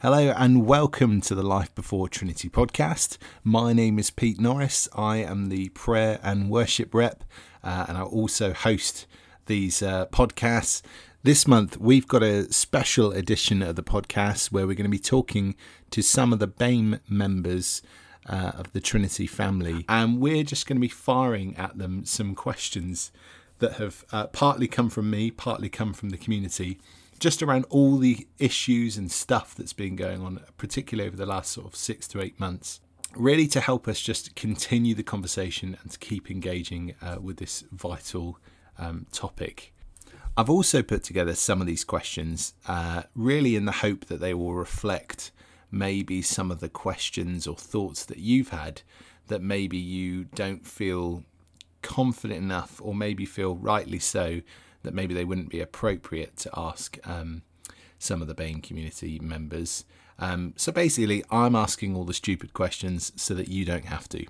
Hello and welcome to the Life Before Trinity podcast. My name is Pete Norris. I am the prayer and worship rep, uh, and I also host these uh, podcasts. This month, we've got a special edition of the podcast where we're going to be talking to some of the BAME members uh, of the Trinity family, and we're just going to be firing at them some questions that have uh, partly come from me, partly come from the community just around all the issues and stuff that's been going on, particularly over the last sort of six to eight months. Really, to help us just continue the conversation and to keep engaging uh, with this vital um, topic. I've also put together some of these questions, uh, really in the hope that they will reflect maybe some of the questions or thoughts that you've had that maybe you don't feel confident enough, or maybe feel rightly so, that maybe they wouldn't be appropriate to ask um, some of the BAME community members. Um, so basically, I'm asking all the stupid questions so that you don't have to.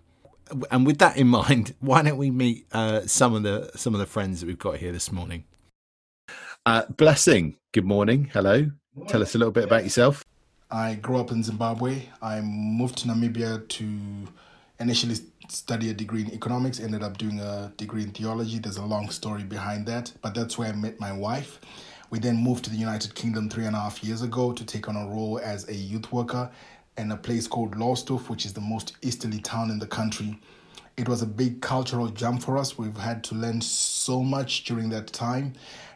And with that in mind, why don't we meet uh, some of the some of the friends that we've got here this morning? Uh, Blessing, good morning. Hello. Tell us a little bit about yourself. I grew up in Zimbabwe. I moved to Namibia to initially study a degree in economics, ended up doing a degree in theology. There's a long story behind that, but that's where I met my wife. We then moved to the United Kingdom three and a half years ago to take on a role as a youth worker in a place called Lowestoft, which is the most easterly town in the country. It was a big cultural jump for us. We've had to learn so much during that time.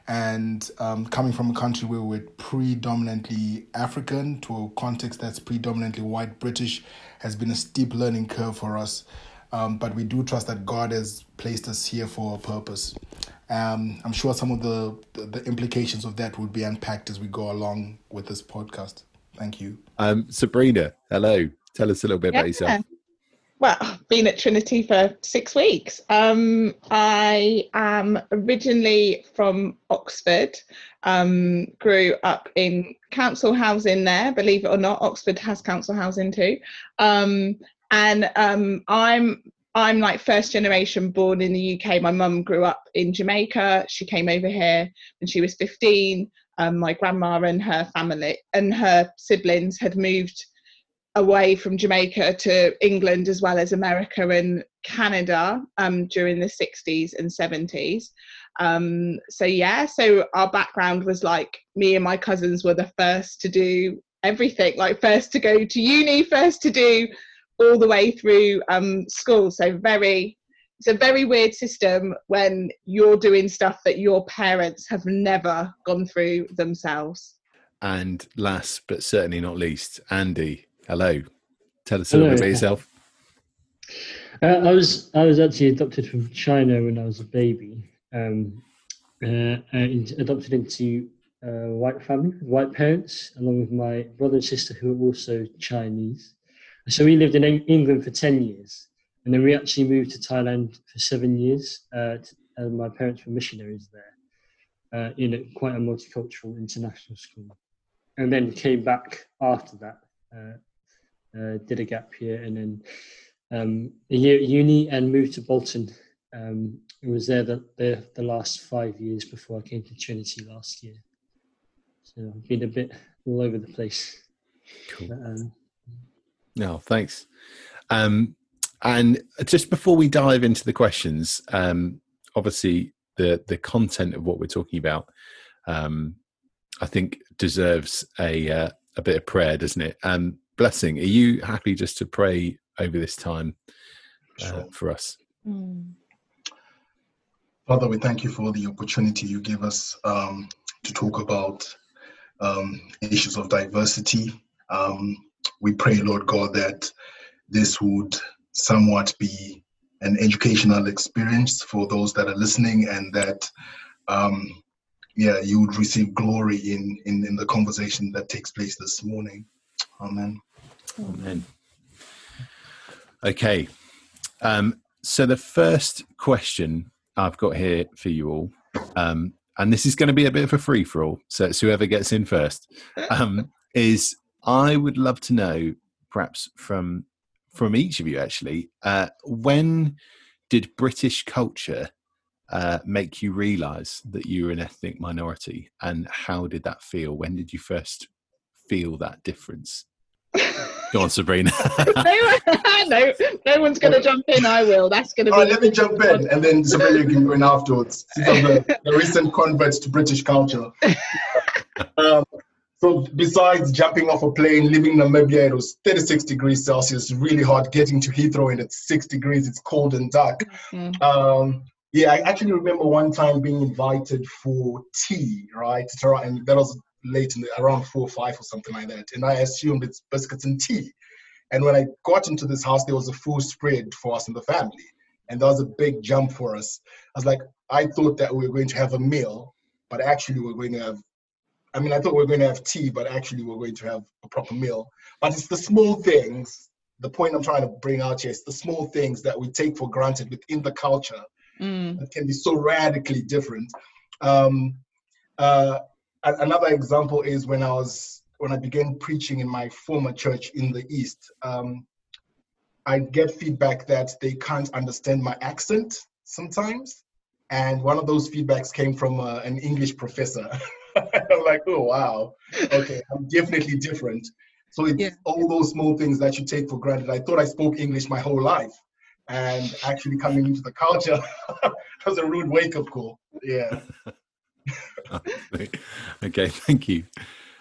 And um, coming from a country where we're predominantly African to a context that's predominantly white British has been a steep learning curve for us. Um, but we do trust that God has placed us here for a purpose. Um, I'm sure some of the, the, the implications of that would be unpacked as we go along with this podcast. Thank you. Um, Sabrina, hello. Tell us a little bit yeah. about yourself. Well, I've been at Trinity for six weeks. Um, I am originally from Oxford, um, grew up in council housing there, believe it or not. Oxford has council housing too. Um, and um, I'm I'm like first generation born in the UK. My mum grew up in Jamaica. She came over here when she was 15. Um, my grandma and her family and her siblings had moved away from Jamaica to England as well as America and Canada um, during the 60s and 70s. Um, so, yeah, so our background was like me and my cousins were the first to do everything, like first to go to uni, first to do all the way through um, school. So very, it's a very weird system when you're doing stuff that your parents have never gone through themselves. And last but certainly not least, Andy, hello. Tell us a little bit about yourself. Uh, I was I was actually adopted from China when I was a baby. Um, uh, and adopted into a white family with white parents, along with my brother and sister who are also Chinese. So we lived in England for 10 years. And then we actually moved to Thailand for seven years. Uh, to, and my parents were missionaries there uh, in a, quite a multicultural international school. And then came back after that, uh, uh did a gap year, and then um, a year at uni and moved to Bolton. Um, I was there the, the, the last five years before I came to Trinity last year. So I've been a bit all over the place. Cool. But, um, no, thanks. Um, and just before we dive into the questions, um, obviously the the content of what we're talking about, um, I think deserves a uh, a bit of prayer, doesn't it? Um, blessing. Are you happy just to pray over this time uh, sure. for us? Mm. Father, we thank you for the opportunity you give us um, to talk about um, issues of diversity. Um, we pray, Lord God, that this would somewhat be an educational experience for those that are listening and that um, yeah you would receive glory in, in in the conversation that takes place this morning. Amen. Amen. Okay. Um, so the first question i've got here for you all um, and this is going to be a bit of a free for all so it's whoever gets in first um, is I would love to know, perhaps from from each of you, actually, uh, when did British culture uh, make you realise that you were an ethnic minority, and how did that feel? When did you first feel that difference? Go on, Sabrina. no, no, no one's going to jump in. I will. That's going to be. All right, let me jump in, and then Sabrina can go in afterwards. Since I'm the, the recent convert to British culture. um, so besides jumping off a plane, leaving Namibia, it was 36 degrees Celsius, really hot. Getting to Heathrow, and it's six degrees. It's cold and dark. Mm. Um, yeah, I actually remember one time being invited for tea, right? And that was late in the, around four or five or something like that. And I assumed it's biscuits and tea. And when I got into this house, there was a full spread for us in the family. And that was a big jump for us. I was like, I thought that we were going to have a meal, but actually we're going to have I mean, I thought we were going to have tea, but actually we're going to have a proper meal. But it's the small things. The point I'm trying to bring out here is the small things that we take for granted within the culture Mm. that can be so radically different. Um, uh, another example is when I was when I began preaching in my former church in the East. Um, I get feedback that they can't understand my accent sometimes, and one of those feedbacks came from uh, an English professor. I'm like, oh wow, okay, I'm definitely different. So it's Yeah. all those small things that you take for granted. I thought I spoke English my whole life, and actually coming into the culture was a rude wake up call. Yeah. okay, thank you.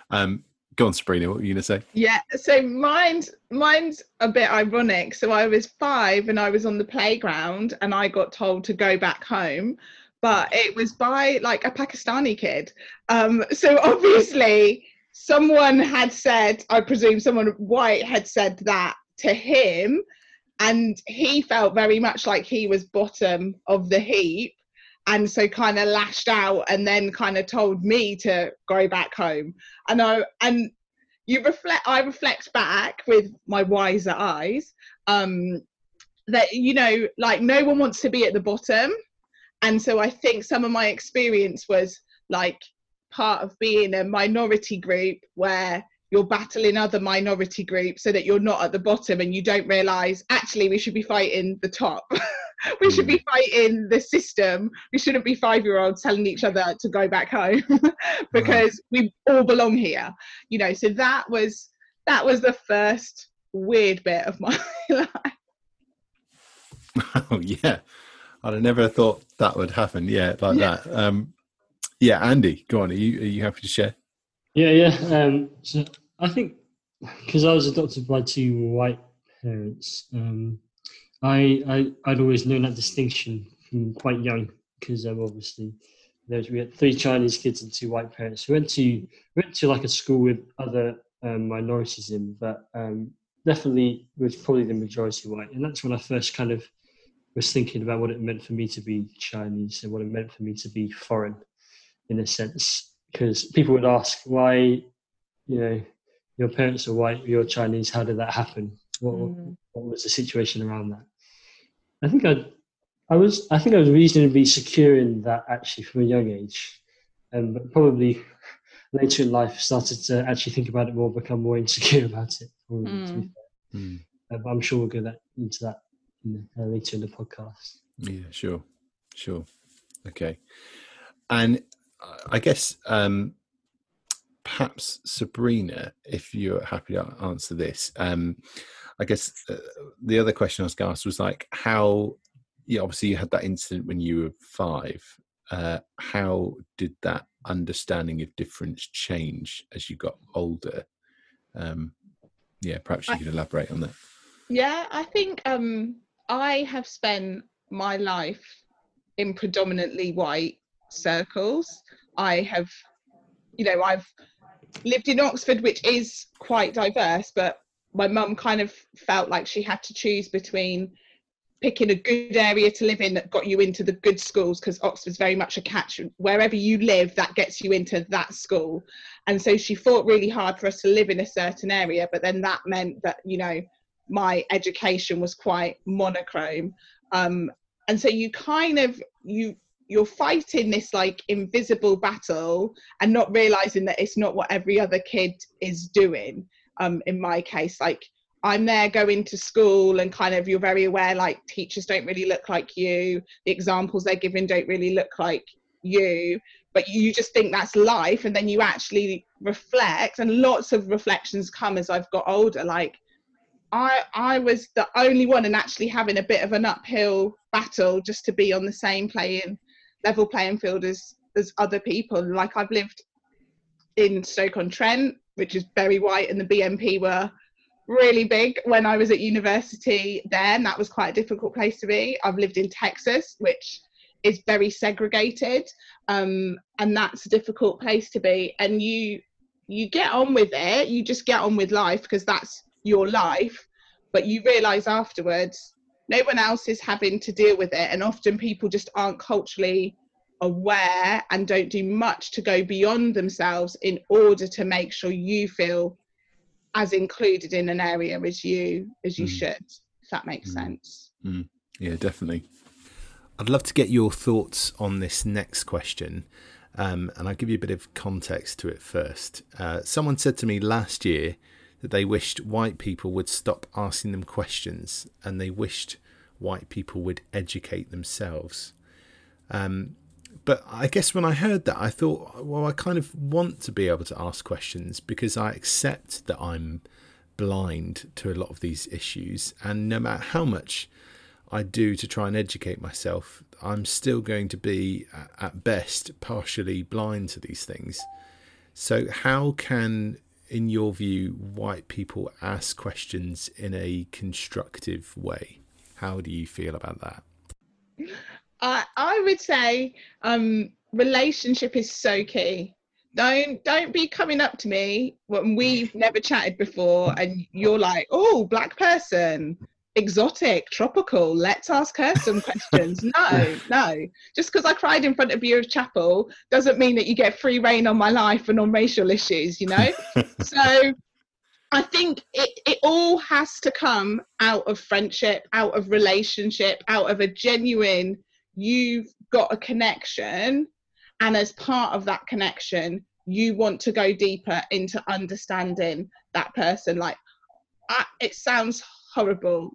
Um, go on, Sabrina. What were you going to say? Yeah, so mine's mine's a bit ironic. So I was five and I was on the playground and I got told to go back home, but it was by like a Pakistani kid. Um, so obviously someone had said, I presume someone white had said that to him, and he felt very much like he was bottom of the heap. And so kind of lashed out and then kind of told me to go back home. And I and you reflect i reflect back with my wiser eyes um that you know like no one wants to be at the bottom and so i think some of my experience was like part of being a minority group where you're battling other minority groups so that you're not at the bottom and you don't realize actually we should be fighting the top. We should be mm. fighting the system. We shouldn't be five year olds telling each other to go back home uh-huh. because we all belong here. You know so that was that was the first weird bit of my life. Oh yeah, I'd have never thought that would happen. Yeah, like Yeah. that. Um, yeah, Andy, go on. Are you are you happy to share? Yeah, yeah. Um, so I think because I was adopted by two white parents, um, I, I I'd always known that distinction from quite young because um, obviously there's we had three Chinese kids and two white parents. We went to went to like a school with other um, minorities in, but um, definitely was probably the majority white, and that's when I first kind of was thinking about what it meant for me to be Chinese and what it meant for me to be foreign, in a sense. Because people would ask why, you know, your parents are white, you're Chinese. How did that happen? What, Mm. what was the situation around that? I think I, I was, I think I was reasonably secure in that actually from a young age, um, but probably later in life started to actually think about it more, become more insecure about it. Probably, to be Mm. fair. Hmm. Uh, but I'm sure we'll go that into that in the, uh, later in the podcast. Yeah, sure, sure. Okay, and I guess um, perhaps Sabrina, if you're happy to answer this, um, I guess uh, the other question I was going to ask was like how. Yeah, obviously you had that incident when you were five. Uh, how did that understanding of difference change as you got older? Um, yeah, perhaps you could elaborate on that. Yeah, I think um, I have spent my life in predominantly white circles. I have, you know, I've lived in Oxford, which is quite diverse, but my mum kind of felt like she had to choose between picking a good area to live in that got you into the good schools because Oxford's very much a catch. Wherever you live, that gets you into that school. And so she fought really hard for us to live in a certain area, but then that meant that, you know, my education was quite monochrome. Um, and so you kind of you you're fighting this like invisible battle and not realizing that it's not what every other kid is doing. Um, in my case, like I'm there going to school and kind of you're very aware like teachers don't really look like you, the examples they're giving don't really look like you, but you just think that's life and then you actually reflect and lots of reflections come as i've got older like i i was the only one and actually having a bit of an uphill battle just to be on the same playing level playing field as as other people. Like i've lived in stoke on trent which is very white and the bnp were really big when i was at university then that was quite a difficult place to be. I've lived in texas which is very segregated um, and that's a difficult place to be. And you you get on with it you just get on with life because that's your life but you realize afterwards no one else is having to deal with it and often people just aren't culturally aware and don't do much to go beyond themselves in order to make sure you feel as included in an area as you as you mm. should if that makes mm. sense mm. yeah definitely I'd love to get your thoughts on this next question, um, and I'll give you a bit of context to it first. Uh, someone said to me last year that they wished white people would stop asking them questions and they wished white people would educate themselves. Um, but I guess when I heard that, I thought, well, I kind of want to be able to ask questions because I accept that I'm blind to a lot of these issues, and no matter how much I do to try and educate myself, I'm still going to be, at best, partially blind to these things. So, how can, in your view, white people ask questions in a constructive way? How do you feel about that? I I would say um, relationship is so key. Don't don't be coming up to me when we've never chatted before and you're like, oh, black person exotic, tropical. Let's ask her some questions. no, no. Just because I cried in front of you of chapel doesn't mean that you get free reign on my life and on racial issues, you know? so I think it, it all has to come out of friendship, out of relationship, out of a genuine, you've got a connection. And as part of that connection, you want to go deeper into understanding that person. Like, I, it sounds horrible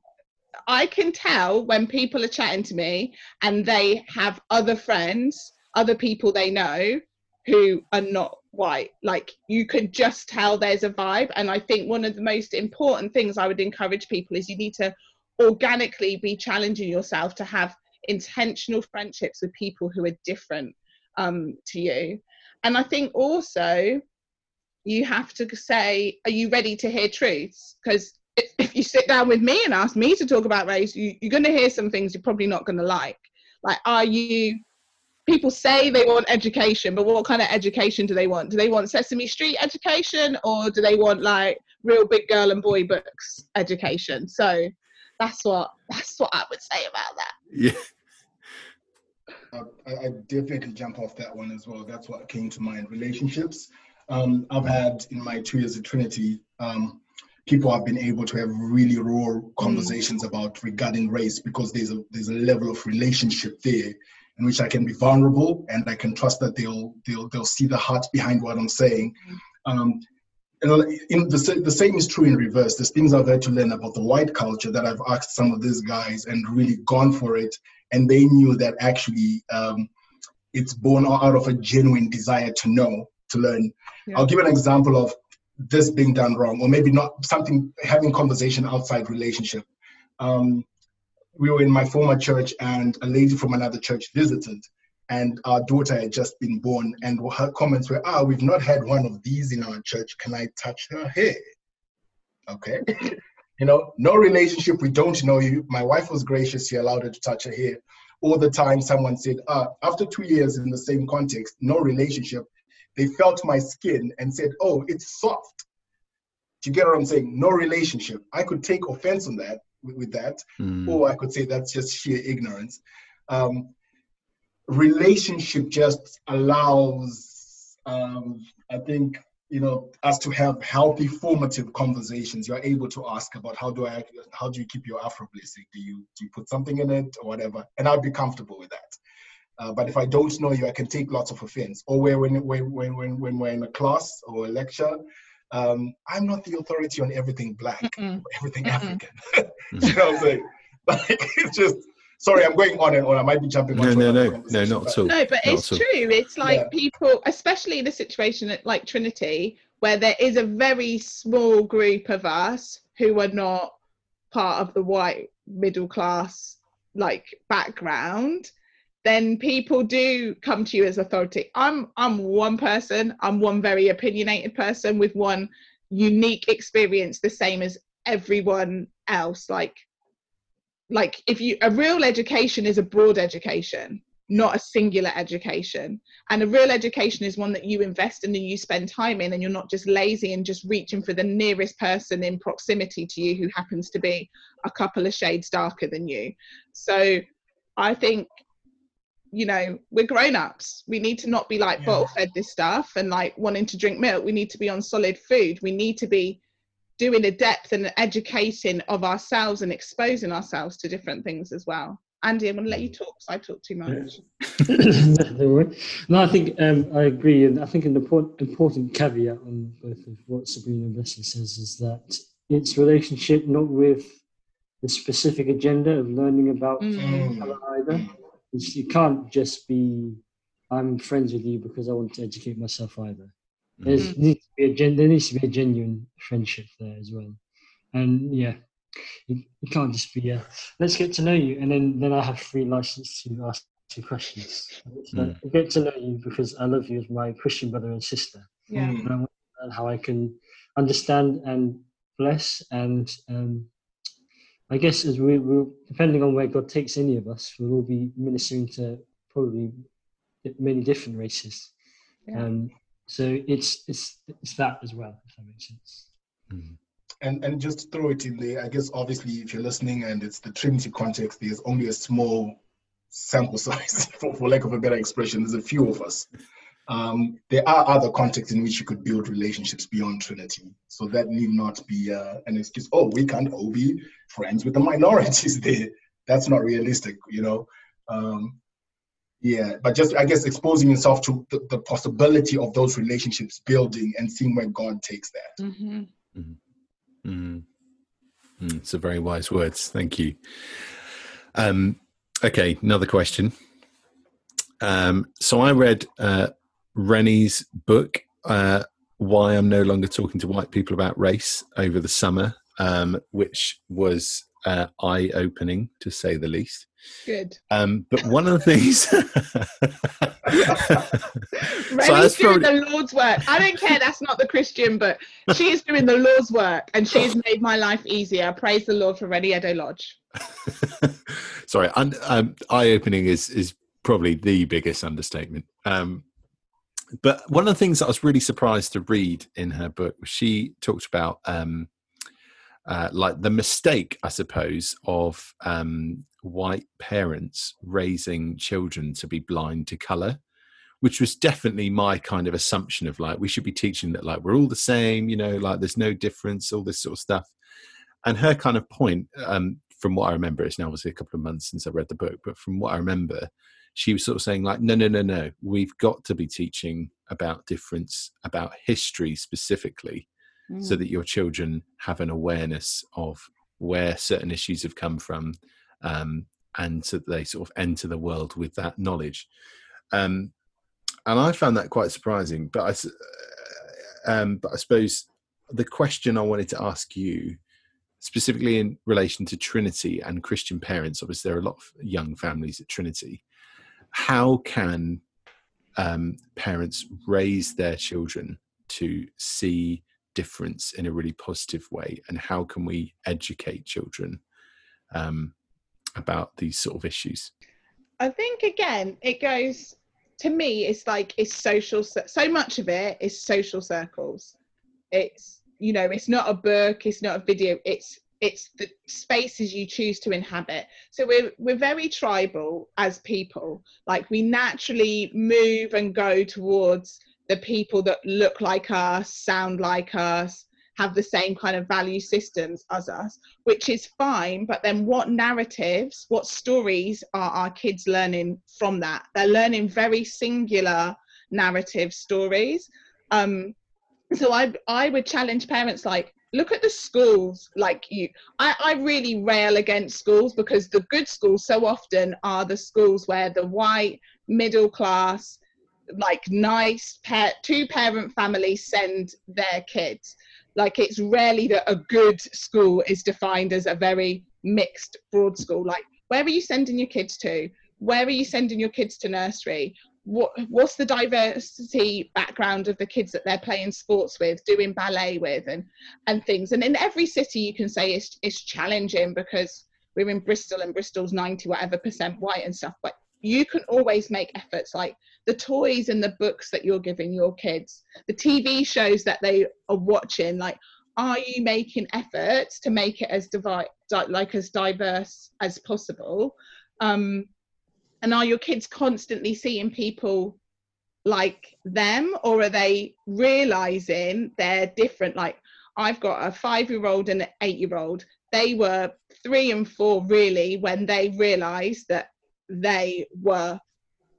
I can tell when people are chatting to me and they have other friends, other people they know who are not white. Like you could just tell there's a vibe. And I think one of the most important things I would encourage people is you need to organically be challenging yourself to have intentional friendships with people who are different um, to you. And I think also you have to say, are you ready to hear truths? Because if you sit down with me and ask me to talk about race, you, you're going to hear some things you're probably not going to like. Like, are you? People say they want education, but what kind of education do they want? Do they want Sesame Street education, or do they want like real big girl and boy books education? So that's what that's what I would say about that. Yeah. I, I, definitely jump off that one as well. That's what came to mind. Relationships. Um, I've had in my two years at Trinity. Um, people have been able to have really raw conversations mm. about regarding race because there's a there's a level of relationship there in which I can be vulnerable and I can trust that they'll they'll they'll see the heart behind what I'm saying. Um, and the, the same is true in reverse. There's things I've had to learn about the white culture that I've asked some of these guys and really gone for it, and they knew that actually um, it's born out of a genuine desire to know, to learn. Yeah. I'll give an example of this being done wrong, or maybe not something having conversation outside relationship. Um, we were in my former church, and a lady from another church visited, and our daughter had just been born, and her comments were, "Ah, we've not had one of these in our church. Can I touch her hair?" Okay. you know, no relationship. We don't know you. My wife was gracious. She allowed her to touch her hair. All the time, someone said, ah, after two years in the same context, no relationship, they felt my skin and said, oh, it's soft. Do you get what I'm saying? No relationship. I could take offense on that with, that, mm. or I could say that's just sheer ignorance. Um, relationship just allows, um, I think, you know, us to have healthy, formative conversations. You're able to ask about how do I, how do you keep your Afro blessing? Do you do you put something in it or whatever? And I'd be comfortable with that. Uh, but if I don't know you, I can take lots of offense. Or where when, when, when, when, when we're in a class or a lecture, um, I'm not the authority on everything black, Mm-mm. everything Mm-mm. African. you know what I'm saying? Like it's just Sorry, I'm going on and on. I might be jumping. No, no, no, no, not at all. No, but Not it's true. It's like Yeah. people, especially in a situation at- like Trinity, where there is a very small group of us who are not part of the white middle class like background then people do come to you as authority. I'm i'm one person. I'm one very opinionated person with one unique experience the same as everyone else. Like like if you a real education is a broad education not a singular education. And a real education is one that you invest in and you spend time in and you're not just lazy and just reaching for the nearest person in proximity to you who happens to be a couple of shades darker than you. So i think you know we're grown-ups. We need to not be like Yeah. bottle fed this stuff and like wanting to drink milk. We need to be on solid food. We need to be doing a depth and educating of ourselves and exposing ourselves to different things as well. Andy i'm going to let you talk 'cause i talk too much. Don't no, I think um, I agree, and I think an important, important caveat on both of what Sabrina and Blessing says is that it's relationship not with the specific agenda of learning about Mm. colour either. It's, you can't just be I'm friends with you because I want to educate myself either. There's Mm. needs to be a gen- there needs to be a genuine friendship there as well, and yeah, you, you can't just be uh, let's get to know you, and then then I have free license to ask two questions. So Mm. I get to know you because I love you as my Christian brother and sister, yeah and I want to learn how I can understand and bless and um, I guess as we will, depending on where God takes any of us, we'll all be ministering to probably many different races. Yeah. Um, so it's it's it's that as well, if that makes sense. and and just to throw it in there, I guess obviously if you're listening and it's the Trinity context, there's only a small sample size, for, for lack of a better expression. There's a few of us. Um, there are other contexts in which you could build relationships beyond Trinity. So that need not be uh, an excuse. Oh, we can't all be friends with the minorities there. That's not realistic, you know. Um, yeah, but just I guess exposing yourself to the, the possibility of those relationships building and seeing where God takes that. hmm Mm. Mm, it's a very wise words. Thank you. Um, okay, another question. Um, so I read uh, Reni's book, uh, "Why I'm No Longer Talking to White People About Race" over the summer, um, which was uh, eye-opening to say the least. good Um, but one of the things. Reni's that's doing probably- the Lord's work. I don't care. That's not the Christian, but she is doing the Lord's work, and she's made my life easier. Praise the Lord for Reni Eddo-Lodge. Sorry, un, um, eye-opening is is probably the biggest understatement. Um, but one of the things that I was really surprised to read in her book she talked about um, uh, like the mistake, I suppose, of um, white parents raising children to be blind to color, which was definitely my kind of assumption of like we should be teaching that like we're all the same, you know, like there's no difference, all this sort of stuff. And her kind of point, um, from what I remember, it's now obviously a couple of months since I read the book, but from what I remember, she was sort of saying like, no, no, no, no, we've got to be teaching about difference, about history specifically, so that your children have an awareness of where certain issues have come from, um, and so that they sort of enter the world with that knowledge. Um, and I found that quite surprising. But I, s- um, but I suppose the question I wanted to ask you, specifically in relation to Trinity and Christian parents, obviously there are a lot of young families at Trinity. How can um, parents raise their children to see difference in a really positive way, and how can we educate children um, about these sort of issues? I think again, it goes to me. It's like it's social. So much of it is social circles. It's you know, it's not a book. It's not a video. It's it's the spaces you choose to inhabit. So we're we're very tribal as people. Like we naturally move and go towards the people that look like us, sound like us, have the same kind of value systems as us which is fine but then what narratives what stories are our kids learning from that they're learning very singular narrative stories um so i i would challenge parents like look at the schools like you I, I really rail against schools because the good schools so often are the schools where the white middle class like nice pet two parent families send their kids. Like it's rarely that a good school is defined as a very mixed broad school. Like where are you sending your kids to? Where are you sending your kids to nursery what what's the diversity background of the kids that they're playing sports with doing ballet with and and things? And in every city you can say it's, it's challenging because we're in bristol and bristol's 90 whatever percent white and stuff but you can always make efforts like the toys and the books that you're giving your kids the tv shows that they are watching like are you making efforts to make it as divide like as diverse as possible? Um and are your kids constantly seeing people like them or are they realizing they're different? Like i've got a five year old and an eight year old they were three and four really when they realized that they were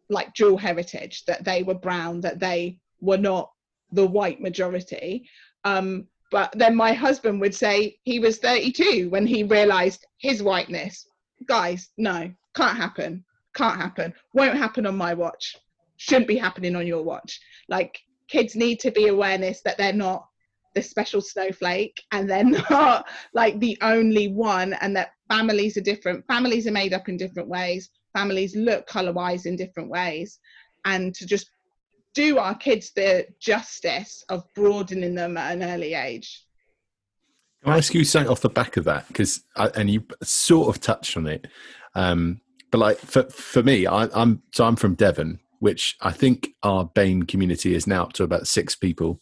like dual heritage that they were brown that they were not the white majority. Um, but then my husband would say he was 32 when he realized his whiteness. Guys no can't happen can't happen won't happen on my watch shouldn't be happening on your watch. Like kids need to be awareness that they're not the special snowflake and they're not like the only one and that families are different. Families are made up in different ways. Families look color wise in different ways. And to just do our kids the justice of broadening them at an early age. Can I ask you something off the back of that? Because and you sort of touched on it. Um, but like for for me, I, am so I'm from Devon, which I think our BAME community is now up to about six people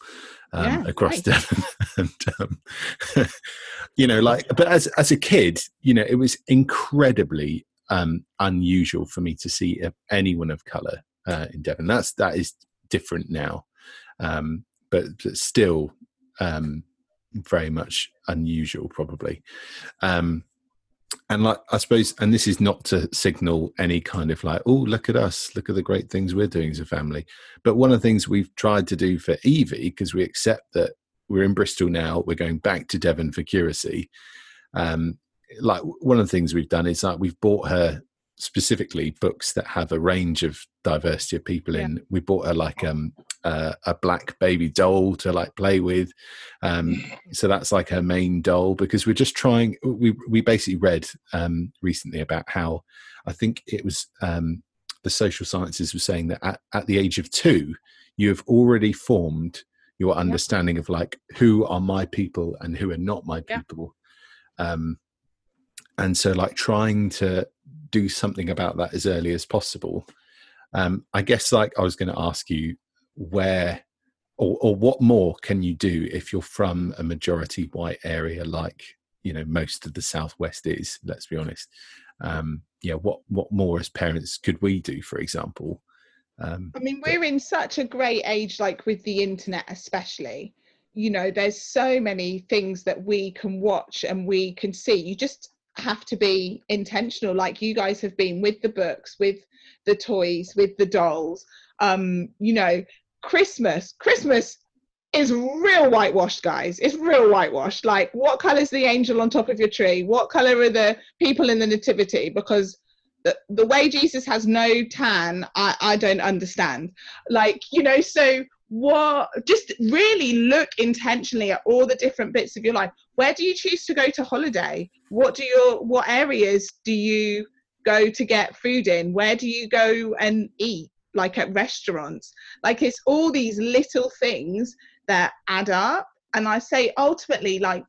um, yeah, across Devon. and um, you know, like, but as as a kid, you know, it was incredibly um, unusual for me to see anyone of color uh, in Devon. That's that is different now, um, but, but still um, very much unusual, probably. Um, and like i suppose and this is not to signal any kind of like oh look at us look at the great things we're doing as a family but one of the things we've tried to do for evie because we accept that we're in bristol now we're going back to devon for curacy um like one of the things we've done is like we've bought her specifically books that have a range of diversity of people in. We bought her like um uh, a black baby doll to like play with, um, so that's like her main doll because we're just trying. We we basically read um, recently about how I think it was um, the social sciences were saying that at, at the age of two you have already formed your understanding yeah. of like who are my people and who are not my people. Yeah. Um, and so like trying to do something about that as early as possible. Um, I guess like I was going to ask you where or, or what more can you do if you're from a majority white area like you know most of the southwest is let's be honest? Um yeah what what more as parents could we do for example um i mean we're in such a great age like with the internet especially. You know there's so many things that we can watch and we can see. You just have to be intentional like you guys have been with the books with the toys with the dolls. Um you know christmas. Christmas is real whitewashed guys. It's real whitewashed. Like what color is the angel on top of your tree? What color are the people in the nativity? Because the, the way jesus has no tan i i don't understand. Like you know so what just really look intentionally at all the different bits of your life. Where do you choose to go to holiday? What do your what areas do you go to get food in? Where do you go and eat like at restaurants like it's all these little things that add up. And i say ultimately like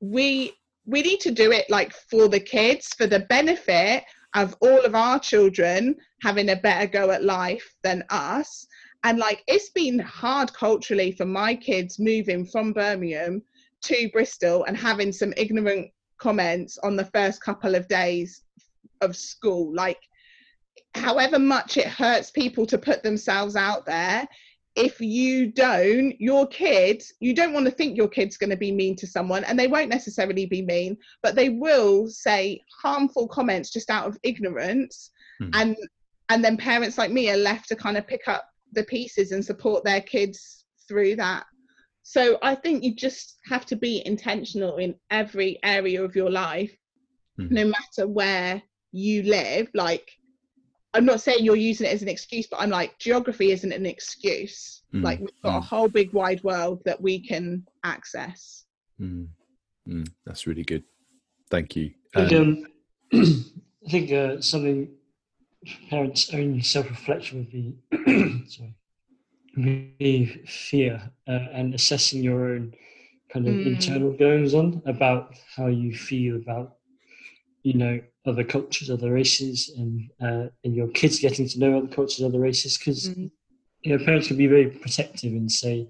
we we need to do it like for the kids for the benefit of all of our children having a better go at life than us. And like it's been hard culturally for my kids moving from birmingham to bristol and having some ignorant comments on the first couple of days of school. Like however much it hurts people to put themselves out there if you don't your kids you don't want to think your kid's going to be mean to someone and they won't necessarily be mean but they will say harmful comments just out of ignorance hmm. and and then parents like me are left to kind of pick up the pieces and support their kids through that so I think you just have to be intentional in every area of your life, mm. no matter where you live. Like, I'm not saying you're using it as an excuse, but I'm like, geography isn't an excuse. Mm. Like, we've got mm. a whole big wide world that we can access. Mm. Mm. That's really good. Thank you. I think, um, um I think uh, something parents' own self reflection would be sorry, really fear uh, and assessing your own kind of mm. internal goings on about how you feel about you know other cultures other races and uh, and your kids getting to know other cultures other races because mm. you know parents can be very protective and say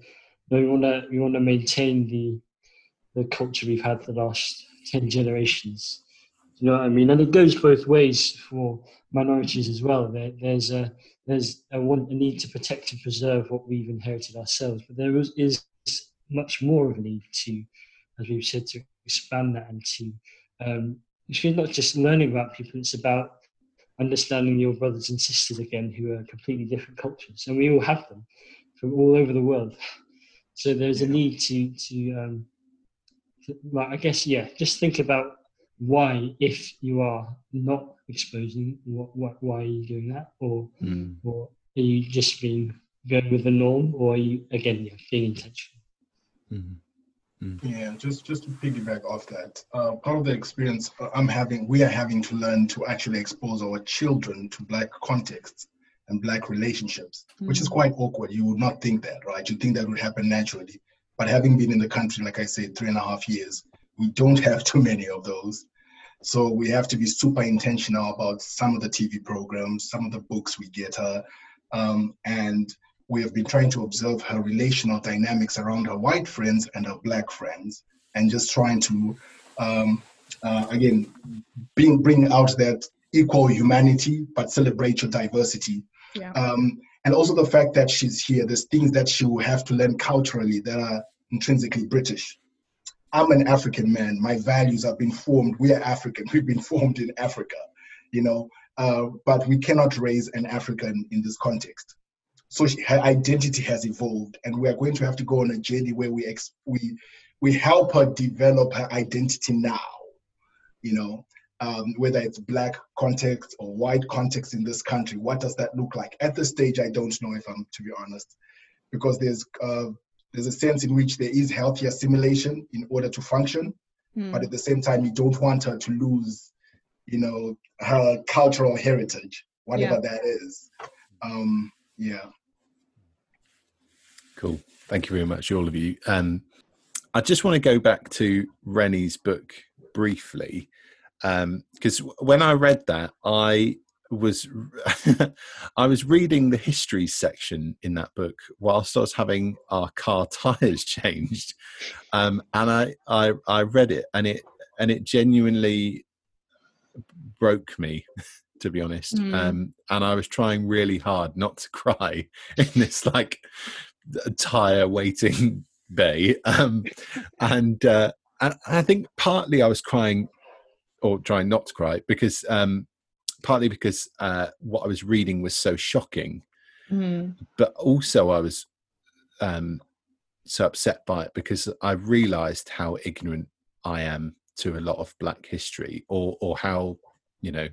no we want to we want to maintain the the culture we've had the last 10 generations. You know what i mean? And it goes both ways for minorities as well. There, there's a there's a, want, a need to protect and preserve what we've inherited ourselves, but there is, is much more of a need to, as we've said, to expand that and to um, it's not just learning about people; it's about understanding your brothers and sisters again who are completely different cultures, and we all have them from all over the world. So there's a need to to, um, to well, I guess yeah, just think about why, if you are not exposing, what, what why are you doing that, or mm. or are you just being going with the norm, or are you again yeah, being intentional? Mm-hmm. Mm. Yeah, just just to piggyback off that, uh, part of the experience uh, I'm having, we are having to learn to actually expose our children to black contexts and black relationships, mm. which is mm. quite awkward. You would not think that, right? You think that would happen naturally, but having been in the country, like I said, three and a half years, we don't have too many of those. So we have to be super intentional about some of the TV programs, some of the books we get her, um, and we have been trying to observe her relational dynamics around her white friends and her black friends, and just trying to, um, uh, again, bring bring out that equal humanity, but celebrate your diversity. Yeah. Um, and also the fact that she's here, there's things that she will have to learn culturally that are intrinsically British. I'm an African man. My values have been formed. We are African. We've been formed in Africa, you know. Uh, but we cannot raise an African in this context. So she, her identity has evolved, and we are going to have to go on a journey where we ex, we we help her develop her identity now. You know, um, whether it's black context or white context in this country, what does that look like? At this stage, I don't know if I'm to be honest, because there's uh, there's a sense in which there is healthy assimilation in order to function, mm. but at the same time, you don't want her to lose, you know, her cultural heritage, whatever yeah. that is. Um, yeah. Cool. Thank you very much, all of you. Um, I just want to go back to Reni's book briefly because um, when I read that, I was I was reading the history section in that book whilst I was having our car tires changed, um, and I, I I read it and it and it genuinely broke me, to be honest. Mm. Um, and I was trying really hard not to cry in this like tire waiting bay, um, and uh, and I think partly I was crying or trying not to cry because um, partly because uh, what I was reading was so shocking, mm. but also I was um, so upset by it because I realised how ignorant I am to a lot of Black history, or or how you know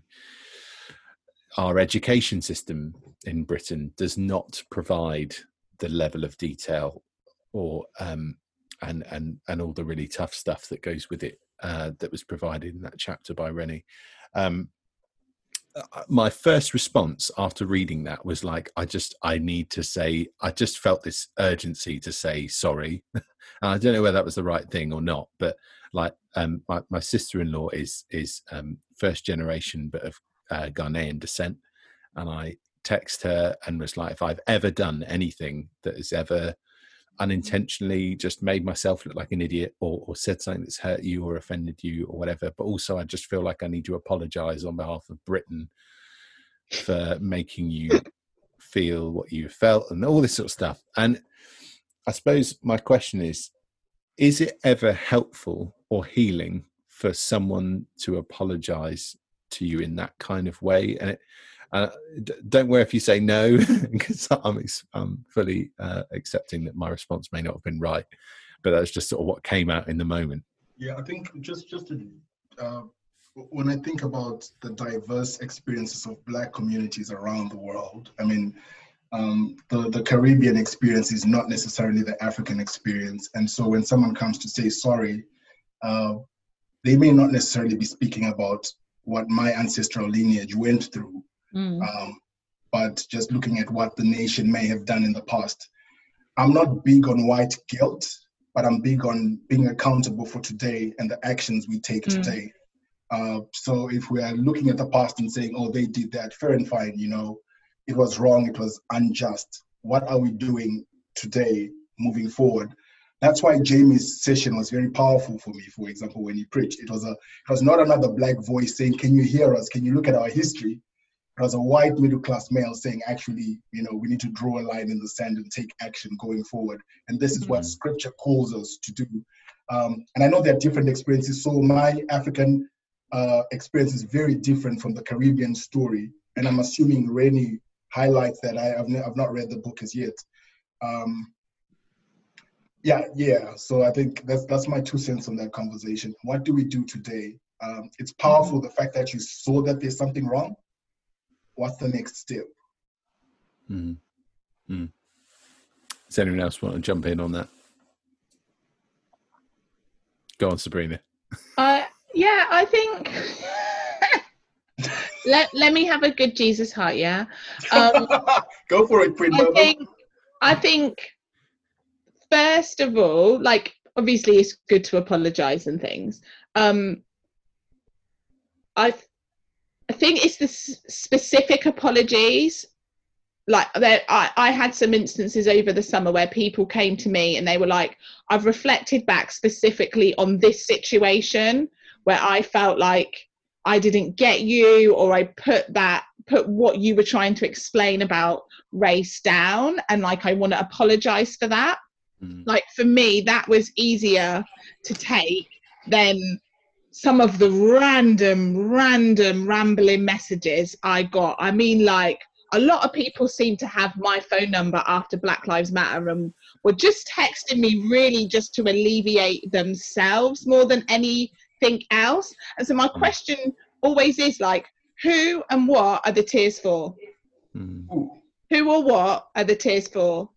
our education system in Britain does not provide the level of detail or um, and and and all the really tough stuff that goes with it uh, that was provided in that chapter by Reni. Um, uh, my first response after reading that was like i just i need to say i just felt this urgency to say sorry i don't know whether that was the right thing or not but like um my, my sister-in-law is is um first generation but of uh, ghanaian descent and i text her and was like if i've ever done anything that has ever unintentionally just made myself look like an idiot or, or, said something that's hurt you or offended you or whatever. But also, I just feel like I need to apologize on behalf of Britain for making you feel what you felt and all this sort of stuff. And I suppose my question is is it ever helpful or healing for someone to apologize to you in that kind of way? And it, Uh, don't worry if you say no, because I'm, I'm fully uh, accepting that my response may not have been right, but that's just sort of what came out in the moment. Yeah, I think just just to, uh, when I think about the diverse experiences of Black communities around the world, I mean, um, the the Caribbean experience is not necessarily the African experience, and so when someone comes to say sorry, uh, they may not necessarily be speaking about what my ancestral lineage went through, mm. um, but just looking at what the nation may have done in the past. I'm not big on white guilt, but I'm big on being accountable for today and the actions we take mm. today. Uh, so if we are looking at the past and saying, "Oh, they did that," fair and fine, you know, it was wrong, it was unjust. What are we doing today, moving forward? That's why Jamie's session was very powerful for me. For example, when he preached, it was a it was not another black voice saying, "Can you hear us? Can you look at our history?" Was a white middle class male saying, "Actually, you know, we need to draw a line in the sand and take action going forward." And this is mm-hmm. what Scripture calls us to do. Um, and I know there are different experiences. So my African uh, experience is very different from the Caribbean story, and I'm assuming Reni highlights that. I, have I've not read the book as yet. Um, yeah, yeah. So I think that's that's my two cents on that conversation. What do we do today? Um, it's powerful the fact that you saw that there's something wrong. What's the next step? Mm. Mm. Does anyone else want to jump in on that? Go on, Sabrina. Uh, yeah, I think. let let me have a good Jesus heart. Yeah. Um, Go for it, Queen. I think. I think first of all, like obviously it's good to apologize and things. Um, I I think it's the specific apologies. Like there, I, I had some instances over the summer where people came to me and they were like, I've reflected back specifically on this situation where I felt like I didn't get you or I put that put what you were trying to explain about race down and like I want to apologize for that. Mm. Like for me, that was easier to take than some of the random, random rambling messages I got. I mean, like a lot of people seem to have my phone number after Black Lives Matter and were just texting me really just to alleviate themselves more than anything else. And so my mm. question always is like, who and what are the tears for? Mm. Who or what are the tears for?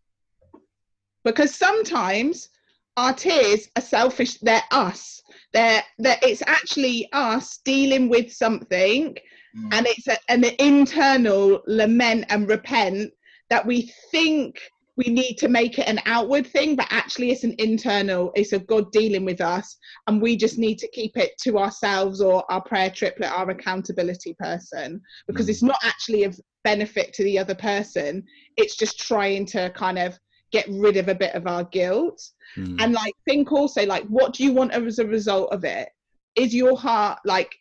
because sometimes our tears are selfish they're us they're, they're it's actually us dealing with something mm. and it's a, an internal lament and repent that we think we need to make it an outward thing but actually it's an internal it's a god dealing with us and we just need to keep it to ourselves or our prayer triplet our accountability person because mm. it's not actually of benefit to the other person it's just trying to kind of get rid of a bit of our guilt. Mm. and like think also like what do you want as a result of it? Is your heart like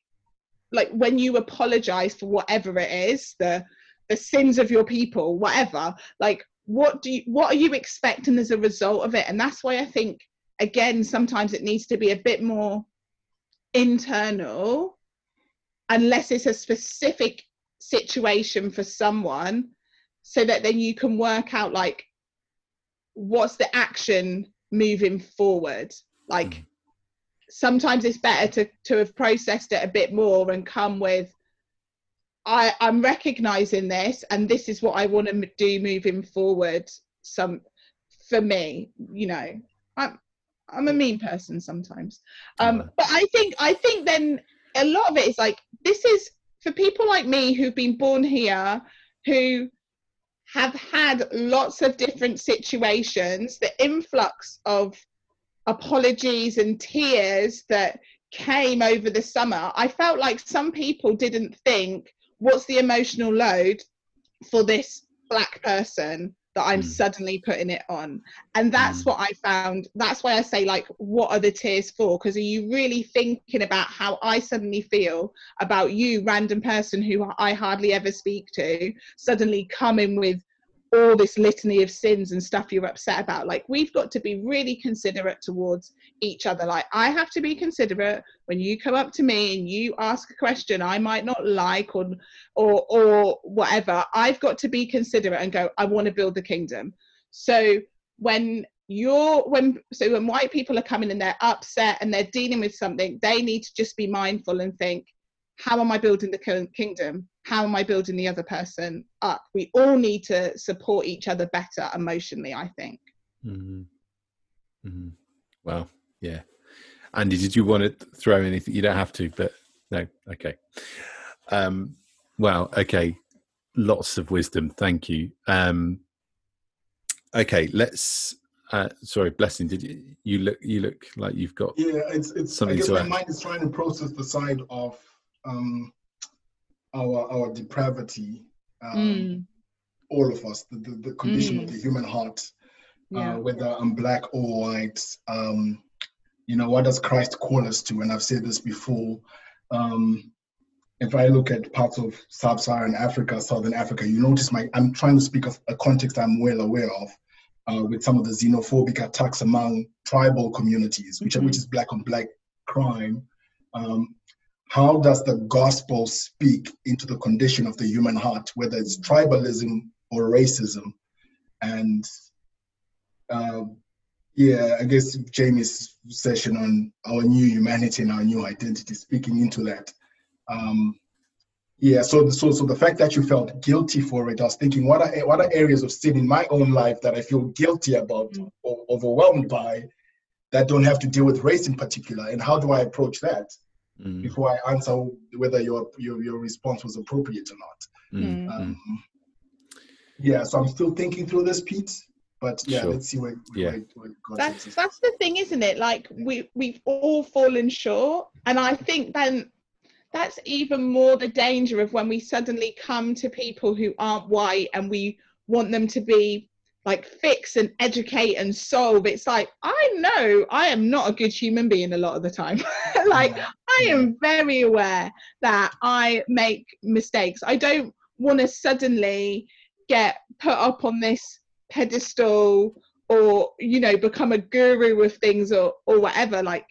like when you apologize for whatever it is the the sins of your people whatever like what do you what are you expecting as a result of it? And that's why i think again sometimes it needs to be a bit more internal unless it's a specific situation for someone so that then you can work out like what's the action moving forward? Like mm. sometimes it's better to to have processed it a bit more and come with i i'm recognizing this and this is what i want to do moving forward some for me you know? I'm i'm a mean person sometimes. Um but i think i think then a lot of it is like this is for people like me who've been born here who have had lots of different situations, the influx of apologies and tears that came over the summer, I felt like some people didn't think, what's the emotional load for this black person that I'm mm. suddenly putting it on? And that's mm. what I found. That's why I say, like, what are the tears for? Because are you really thinking about how I suddenly feel about you, random person who I hardly ever speak to, suddenly coming with all this litany of sins and stuff you're upset about. Like we've got to be really considerate towards each other. Like I have to be considerate when you come up to me and you ask a question I might not like or or or whatever. I've got to be considerate and go, I want to build the kingdom. So when you're when so when white people are coming and they're upset and they're dealing with something, they need to just be mindful and think, how am I building the kingdom? How am I building the other person up? We all need to support each other better emotionally, I think. Mm-hmm. Mm-hmm. Well, yeah. Andy, did you want to throw anything? You don't have to, but no. Okay. Um, well, okay. Lots of wisdom. Thank you. Um, okay, let's. Uh, sorry, blessing. Did you, you look? You look like you've got. Yeah, it's it's. Something I guess to my add. mind is trying to process the side of um, our our depravity. Um, Mm. All of us, the, the, the condition of Mm. the human heart, Yeah. uh, whether I'm black or white. Um, you know, what does Christ call us to? And I've said this before. Um, if I look at parts of sub-Saharan Africa, Southern Africa, you notice my. I'm trying to speak of a context I'm well aware of, uh, with some of the xenophobic attacks among tribal communities, which Mhm. which is black on black crime. Um, how does the gospel speak into the condition of the human heart, whether it's tribalism or racism? And uh, yeah, I guess Jamie's session on our new humanity and our new identity, speaking into that. Um, yeah, so so so the fact that you felt guilty for it, I was thinking, what are what are areas of sin in my own life that I feel guilty about Mm. or overwhelmed by, that don't have to deal with race in particular, and how do I approach that Mm, before I answer whether your your your response was appropriate or not? mm, Mm. mm. Um, yeah, so I'm still thinking through this, Pete. But yeah, Sure. let's see where, Yeah. where, where God that's takes that's the thing isn't it like we we've all fallen short and i think then that's even more the danger of when we suddenly come to people who aren't white and we want them to be like fix and educate and solve it's like i know i am not a good human being a lot of the time like. I am very aware that I make mistakes. I don't want to suddenly get put up on this pedestal or, you know, become a guru of things or, or whatever. Like,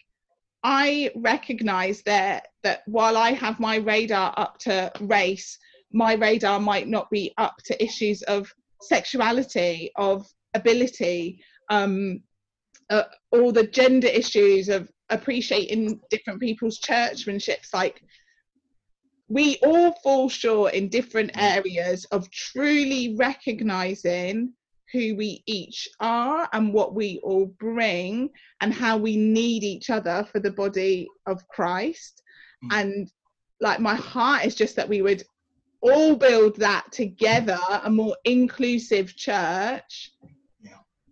I recognize that that while I have my radar up to race, my radar might not be up to issues of sexuality, of ability, um, uh, all the gender issues of appreciating different people's churchmanships like we all fall short in different areas of truly recognizing who we each are and what we all bring and how we need each other for the body of Christ Mm. and like my heart is just that we would all build that together a more inclusive church.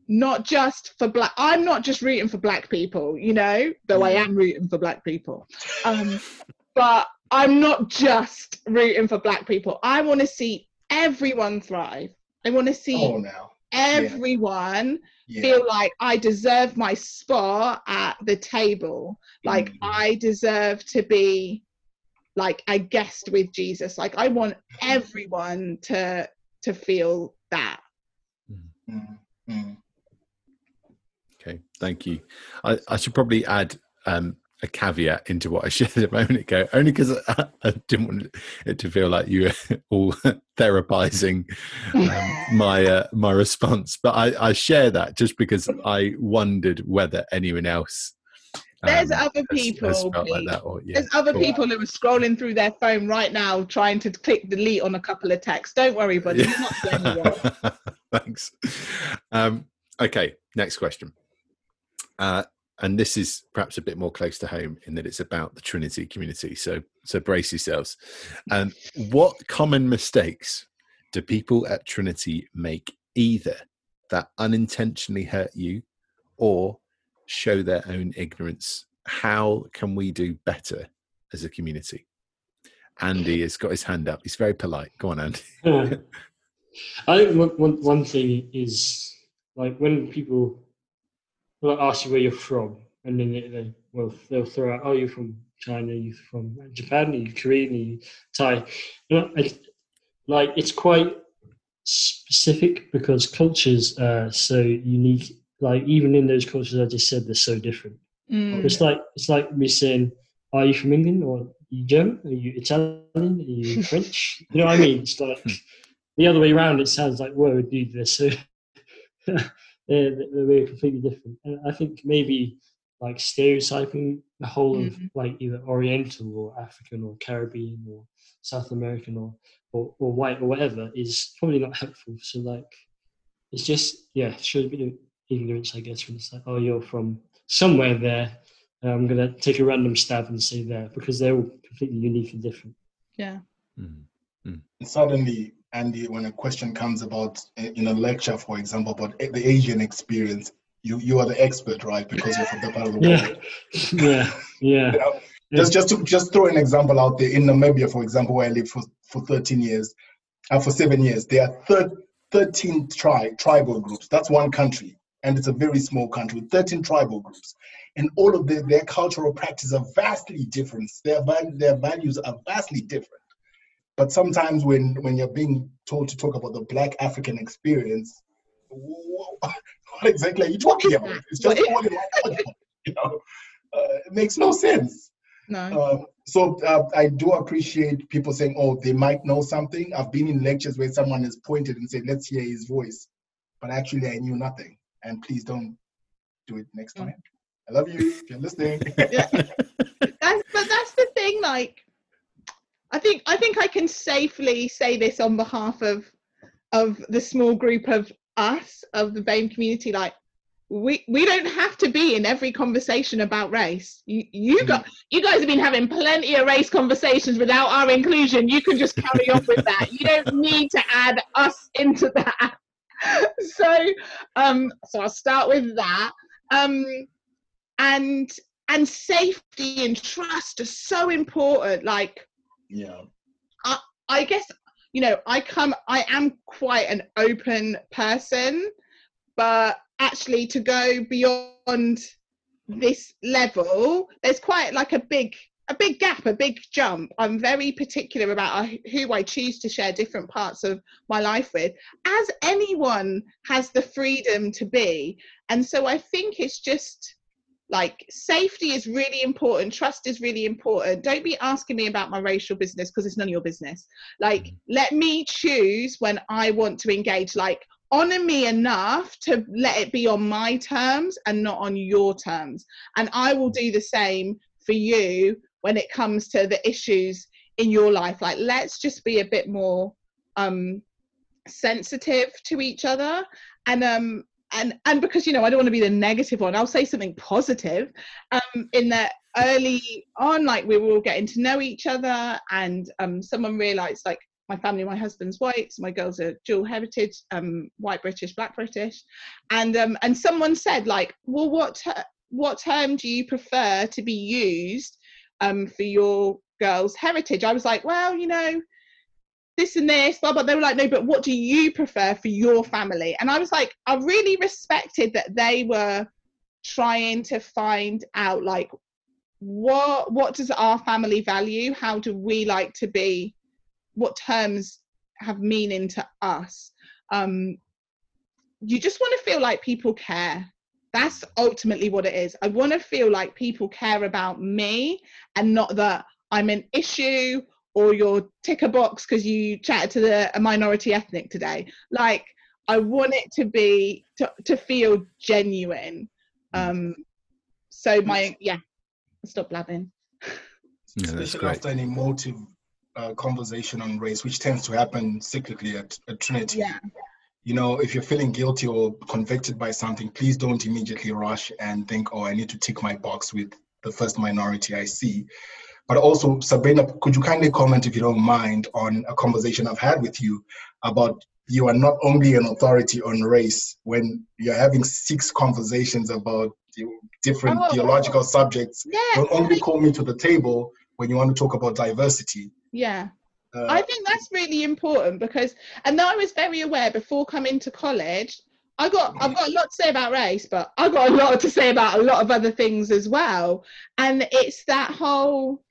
Not just for black i'm not just rooting for black people you know though i am rooting for black people. Um but i'm not just rooting for black people. I want to see everyone thrive. I want to see Oh, everyone Yeah. feel like i deserve my spot at the table. Like Mhm. i deserve to be like a guest with jesus like i want everyone to to feel that Mm, mm. Okay, thank you. I, I should probably add um, a caveat into what I shared a moment ago, only because I, I didn't want it to feel like you were all therapizing um, my uh, my response. But I, I share that just because I wondered whether anyone else. There's um, other people, has like that, or yeah, There's other cool. people who are scrolling through their phone right now trying to click delete on a couple of texts. Don't worry, buddy. You're not the only one. Thanks. Um, okay, next question. Uh, and this is perhaps a bit more close to home in that it's about the Trinity community. So, so brace yourselves. Um, what common mistakes do people at Trinity make either that unintentionally hurt you or show their own ignorance? How can we do better as a community? Andy has got his hand up. He's very polite. Go on, Andy. Yeah. I think one, one, one thing is like when people will ask you where you're from, and then they, they well they'll throw out, "Oh, you're from China, you're from Japan, you're Korean, you Thai." You know, I, like it's quite specific because cultures are so unique. Like even in those cultures I just said, they're so different. Mm. It's like it's like me saying, "Are you from England or are you German? Are you Italian? Are you French?" You know what I mean? It's like the other way around. It sounds like, "Whoa, dude, they're so they're, they're completely different." And I think maybe like stereotyping the whole of Mhm. like either Oriental or African or Caribbean or South American or, or or white or whatever is probably not helpful. So like, it's just yeah, it shows a bit of ignorance, I guess, when it's like, oh, you're from somewhere there. I'm gonna take a random stab and say there because they're all completely unique and different. Yeah. Mm. suddenly, Andy, when a question comes about uh, in a lecture, for example, about the Asian experience, you you are the expert, right? Because you're from that part of the world. Yeah, yeah, yeah. You know, just just to just throw an example out there in Namibia, for example, where I lived for, for 13 years, uh, for seven years, there are thir- 13 tri- tribal groups. That's one country, and it's a very small country with 13 tribal groups, and all of their, their cultural practices are vastly different. Their their values are vastly different. But sometimes when when you're being told to talk about the Black African experience, what exactly are you talking about? It's just What is- all in one culture, you know. Uh, it makes no sense. No. Um, so uh, I do appreciate people saying, "Oh, they might know something." I've been in lectures where someone has pointed and said, "Let's hear his voice," but actually I knew nothing. And please don't do it next Mm. time. I love you if you're listening. yeah. that's, but that's the thing. Like, I think I think I can safely say this on behalf of of the small group of us of the BAME community. Like, we we don't have to be in every conversation about race. You you got you guys have been having plenty of race conversations without our inclusion. You can just carry on with that. You don't need to add us into that. So um so I'll start with that. Um and and safety and trust are so important. Like yeah. I I guess you know I come I am quite an open person, but actually to go beyond this level, there's quite like a big a big gap, a big jump. I'm very particular about uh, who I choose to share different parts of my life with, as anyone has the freedom to be. And so I think it's just like safety is really important trust is really important. Don't be asking me about my racial business because it's none of your business. Like let me choose when i want to engage. Like honor me enough to let it be on my terms and not on your terms. And i will do the same for you when it comes to the issues in your life like let's just be a bit more um sensitive to each other and um and and because you know I don't want to be the negative one, I'll say something positive. Um, in that early on, like we were all getting to know each other, and um, someone realised like my family, my husband's white, so my girls are dual heritage, um, white British, black British, and um, and someone said like, well, what ter- what term do you prefer to be used um, for your girls' heritage? I was like, well, you know, this and this, blah, blah. They were like, no, but what do you prefer for your family? And I was like, I really respected that they were trying to find out like what what does our family value? How do we like to be? What terms have meaning to us? Um, you just want to feel like people care. That's ultimately what it is. I want to feel like people care about me and not that I'm an issue or your ticker box because you chatted to the, a minority ethnic today. Like I want it to be to, to feel genuine. Um, so my yeah, stop blabbing. Yeah, that's Especially great. after an emotive uh, conversation on race, which tends to happen cyclically at, at Trinity. Yeah. You know, if you're feeling guilty or convicted by something, please don't immediately rush and think, oh, I need to tick my box with the first minority I see. But also, Sabrina, could you kindly comment, if you don't mind, on a conversation I've had with you about you are not only an authority on race when you're having six conversations about different Oh. theological subjects. Yeah. Don't only call me to the table when you want to talk about diversity. Yeah. Uh, I think that's really important because, and I was very aware before coming to college. I got, I've got a lot to say about race, but I've got a lot to say about a lot of other things as well. And it's that whole,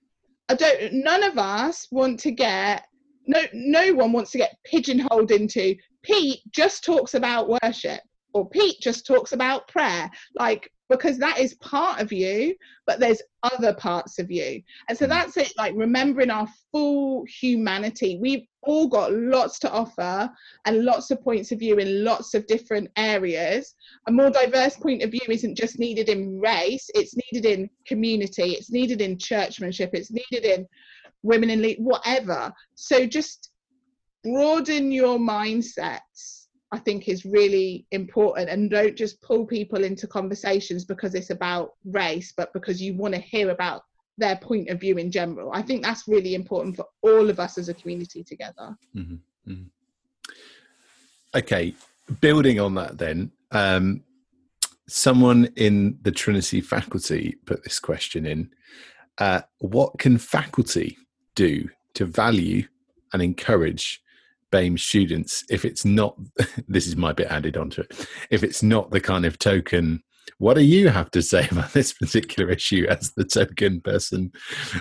I don't, none of us want to get, no, no one wants to get pigeonholed into Pete just talks about worship or Pete just talks about prayer. Like, because that is part of you, but there's other parts of you. And so hmm. that's it, like remembering our full humanity. We've all got lots to offer and lots of points of view in lots of different areas. A more diverse point of view isn't just needed in race, it's needed in community, it's needed in churchmanship, it's needed in women in lead, whatever. So just broaden your mindsets I think is really important and don't just pull people into conversations because it's about race, but because you want to hear about their point of view in general. I think that's really important for all of us as a community together. Mm-hmm. Mm-hmm. Okay, building on that, then, um, someone in the Trinity faculty put this question in uh, What can faculty do to value and encourage BAME students if it's not this is my bit added onto it if it's not the kind of token what do you have to say about this particular issue as the token person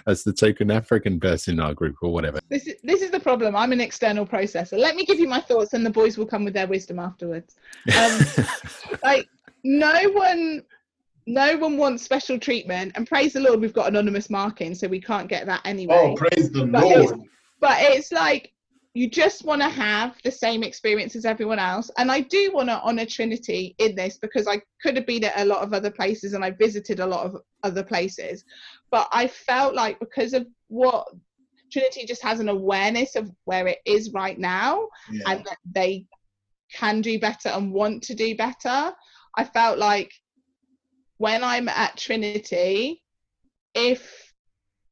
as the token african person in our group or whatever? This is, this is the problem. I'm an external processor. Let me give you my thoughts and the boys will come with their wisdom afterwards. Um, like no one no one wants special treatment and praise the lord we've got anonymous marking so we can't get that anyway. Oh praise the but lord. it's, but it's like you just want to have the same experience as everyone else. And I do want to honor Trinity in this because I could have been at a lot of other places and I visited a lot of other places. But I felt like because of what Trinity just has an awareness of where it is right now yeah. and that they can do better and want to do better. I felt like when I'm at Trinity, if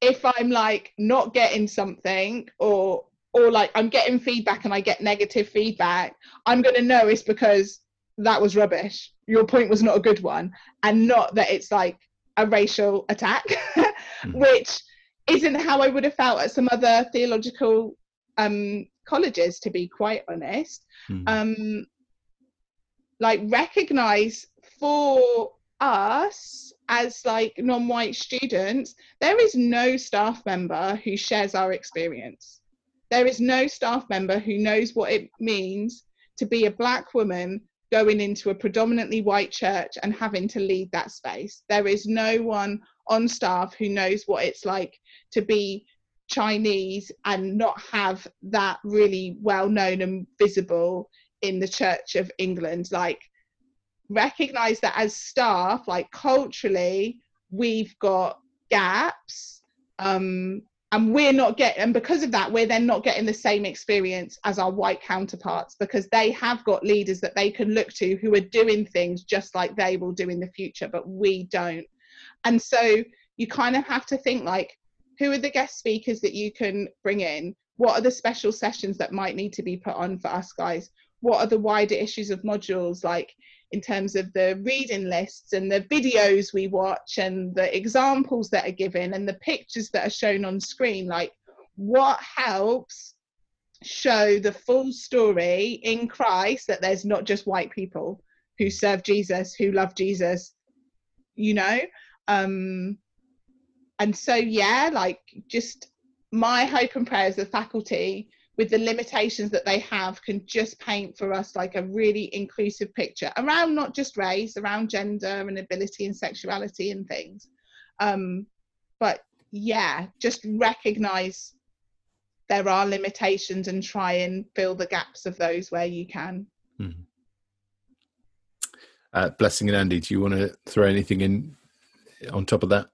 if I'm like not getting something or or like I'm getting feedback and I get negative feedback, I'm going to know it's because that was rubbish. Your point was not a good one, and not that it's like a racial attack, mm. which isn't how I would have felt at some other theological um, colleges, to be quite honest. Mm. Um, like recognize for us as like non-white students, there is no staff member who shares our experience there is no staff member who knows what it means to be a black woman going into a predominantly white church and having to lead that space. There is no one on staff who knows what it's like to be Chinese and not have that really well known and visible in the Church of England. Like, recognize that as staff, like culturally, we've got gaps. Um, and we're not getting and because of that we're then not getting the same experience as our white counterparts because they have got leaders that they can look to who are doing things just like they will do in the future but we don't. And so you kind of have to think like who are the guest speakers that you can bring in? What are the special sessions that might need to be put on for us guys? What are the wider issues of modules? Like in terms of the reading lists and the videos we watch and the examples that are given and the pictures that are shown on screen like what helps show the full story in Christ that there's not just white people who serve Jesus who love Jesus you know? Um and so yeah like just my hope and prayer as a faculty with the limitations that they have can just paint for us like a really inclusive picture around not just race around gender and ability and sexuality and things um, but yeah just recognize there are limitations and try and fill the gaps of those where you can mm-hmm. uh, blessing and andy do you want to throw anything in on top of that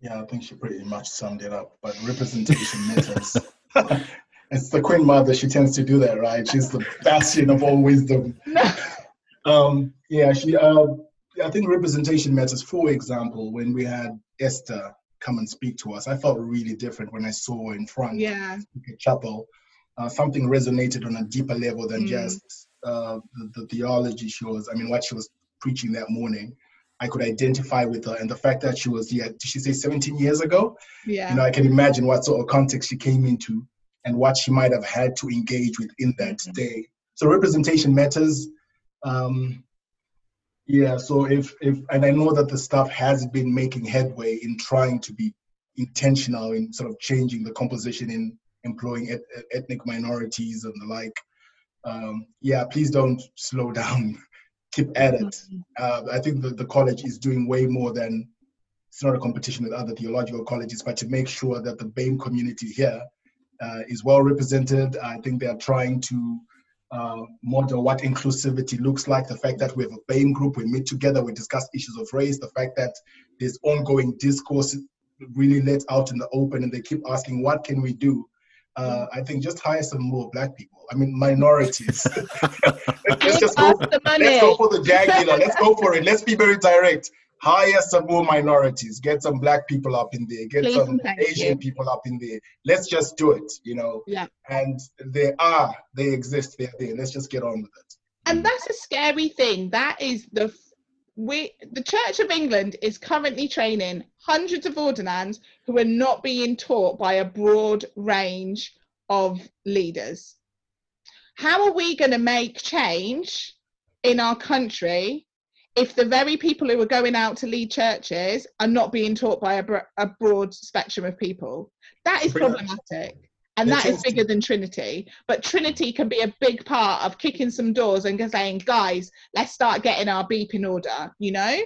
yeah, I think she pretty much summed it up. But representation matters. it's the Queen Mother. She tends to do that, right? She's the bastion of all wisdom. um, yeah, she. Uh, I think representation matters. For example, when we had Esther come and speak to us, I felt really different when I saw her in front. Yeah. chapel. Uh, something resonated on a deeper level than mm. just uh, the, the, theology she was. I mean, what she was preaching that morning. I could identify with her, and the fact that she was yeah, did she say 17 years ago? Yeah. You know, I can imagine what sort of context she came into and what she might have had to engage with in that mm-hmm. day. So representation matters. Um, yeah. So if if and I know that the staff has been making headway in trying to be intentional in sort of changing the composition in employing et- ethnic minorities and the like. um, yeah, please don't slow down. Keep at it. Uh, I think the, the college is doing way more than it's not a competition with other theological colleges, but to make sure that the BAME community here uh, is well represented. I think they are trying to uh, model what inclusivity looks like. The fact that we have a BAME group, we meet together, we discuss issues of race. The fact that there's ongoing discourse really let out in the open, and they keep asking, "What can we do?" Uh, I think just hire some more black people. I mean, minorities. let's just go. Pass the money. Let's go for the jagular. Let's go for it. Let's be very direct. Hire some more minorities. Get some black people up in there. Get Please some Asian you. people up in there. Let's just do it. You know. Yeah. And they are. They exist. They're there. Let's just get on with it. and that's a scary thing that is the we the church of england is currently training hundreds of ordinands who are not being taught by a broad range of leaders. How are we going to make change in our country if the very people who are going out to lead churches are not being taught by a, a broad spectrum of people? That is Pretty much. And that is bigger than Trinity. But Trinity can be a big part of kicking some doors and saying, guys, let's start getting our beep in order, you know?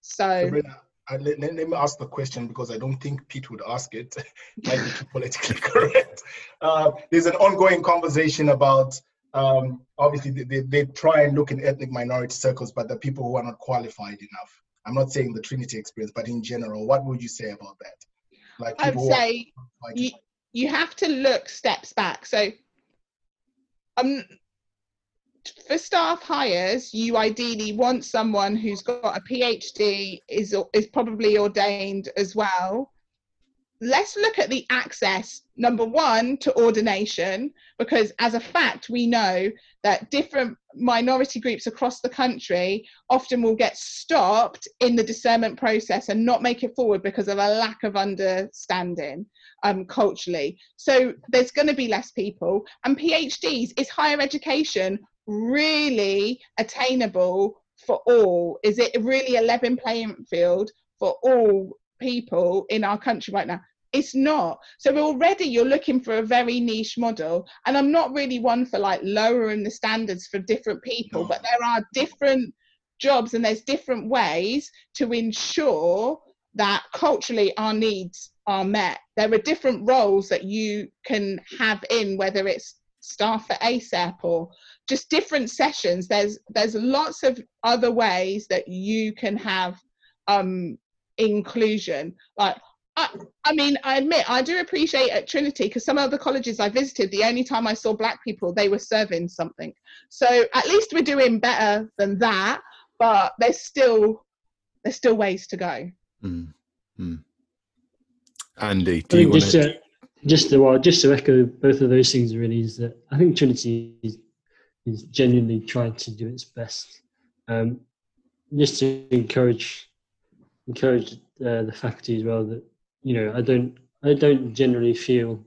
So, Sabrina, I, let, let, let me ask the question because I don't think Pete would ask it. Might be too politically correct. Uh, there's an ongoing conversation about um, obviously they, they, they try and look in ethnic minority circles, but the people who are not qualified enough. I'm not saying the Trinity experience, but in general, what would you say about that? Like I'd people who are say you, you have to look steps back. So, um, for staff hires, you ideally want someone who's got a PhD, is is probably ordained as well. Let's look at the access number one to ordination, because as a fact, we know that different minority groups across the country often will get stopped in the discernment process and not make it forward because of a lack of understanding um, culturally. So there's going to be less people. And PhDs, is higher education really attainable for all? Is it really a level playing field for all people in our country right now? It's not. So already you're looking for a very niche model. And I'm not really one for like lowering the standards for different people, but there are different jobs and there's different ways to ensure that culturally our needs are met. There are different roles that you can have in, whether it's staff at ASAP or just different sessions. There's there's lots of other ways that you can have um, inclusion. Like I, I mean, I admit I do appreciate at Trinity because some of the colleges I visited, the only time I saw black people, they were serving something. So at least we're doing better than that, but there's still there's still ways to go. Mm, mm. Andy, I do you want just to? to, just to well, just to echo both of those things really is that I think Trinity is, is genuinely trying to do its best. Um, just to encourage encourage uh, the faculty as well that you know I don't I don't generally feel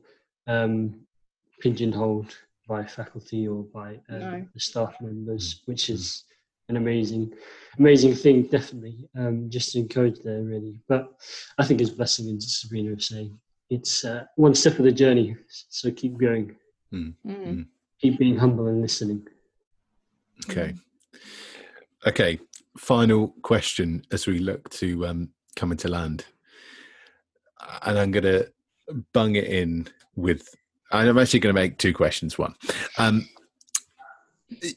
um, pigeonholed by faculty or by um, No. the staff members, which is an amazing amazing thing definitely um, just to encourage there really but I think as Blessing and Sabrina were saying it's uh, one step of the journey so keep going Mm. keep being humble and listening Okay. Okay. Final question as we look to um, come into land. And I'm going to bung it in with, I'm actually going to make two questions. One, um,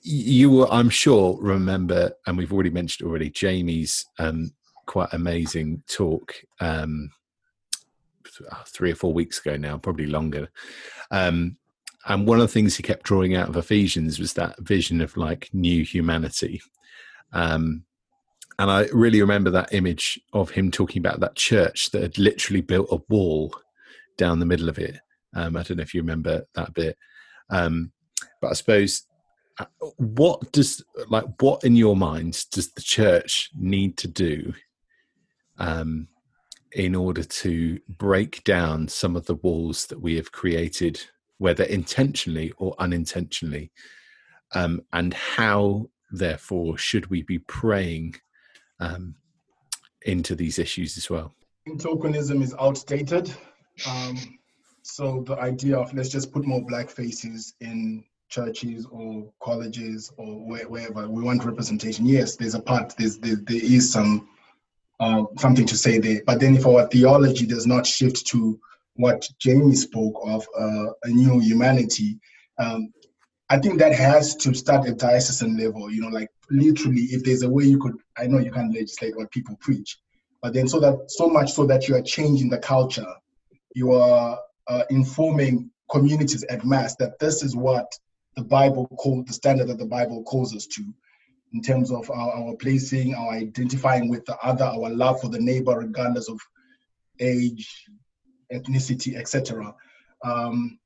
you will, I'm sure, remember, and we've already mentioned already, Jamie's um, quite amazing talk um, three or four weeks ago now, probably longer. Um, and one of the things he kept drawing out of Ephesians was that vision of like new humanity. Um, and I really remember that image of him talking about that church that had literally built a wall down the middle of it. Um, I don't know if you remember that bit. Um, but I suppose uh, what does like what in your minds does the church need to do um, in order to break down some of the walls that we have created whether intentionally or unintentionally um, and how therefore should we be praying um, into these issues as well. Tokenism is outdated. Um, so the idea of let's just put more black faces in churches or colleges or wherever we want representation. Yes there's a part there's there, there is some uh, something to say there. But then if our theology does not shift to what jamie spoke of uh, a new humanity um, i think that has to start at diocesan level you know like literally if there's a way you could i know you can't legislate what people preach but then so that so much so that you are changing the culture you are uh, informing communities at mass that this is what the Bible called the standard that the Bible calls us to in terms of our, our placing, our identifying with the other, our love for the neighbor, regardless of age, ethnicity, etc. Um,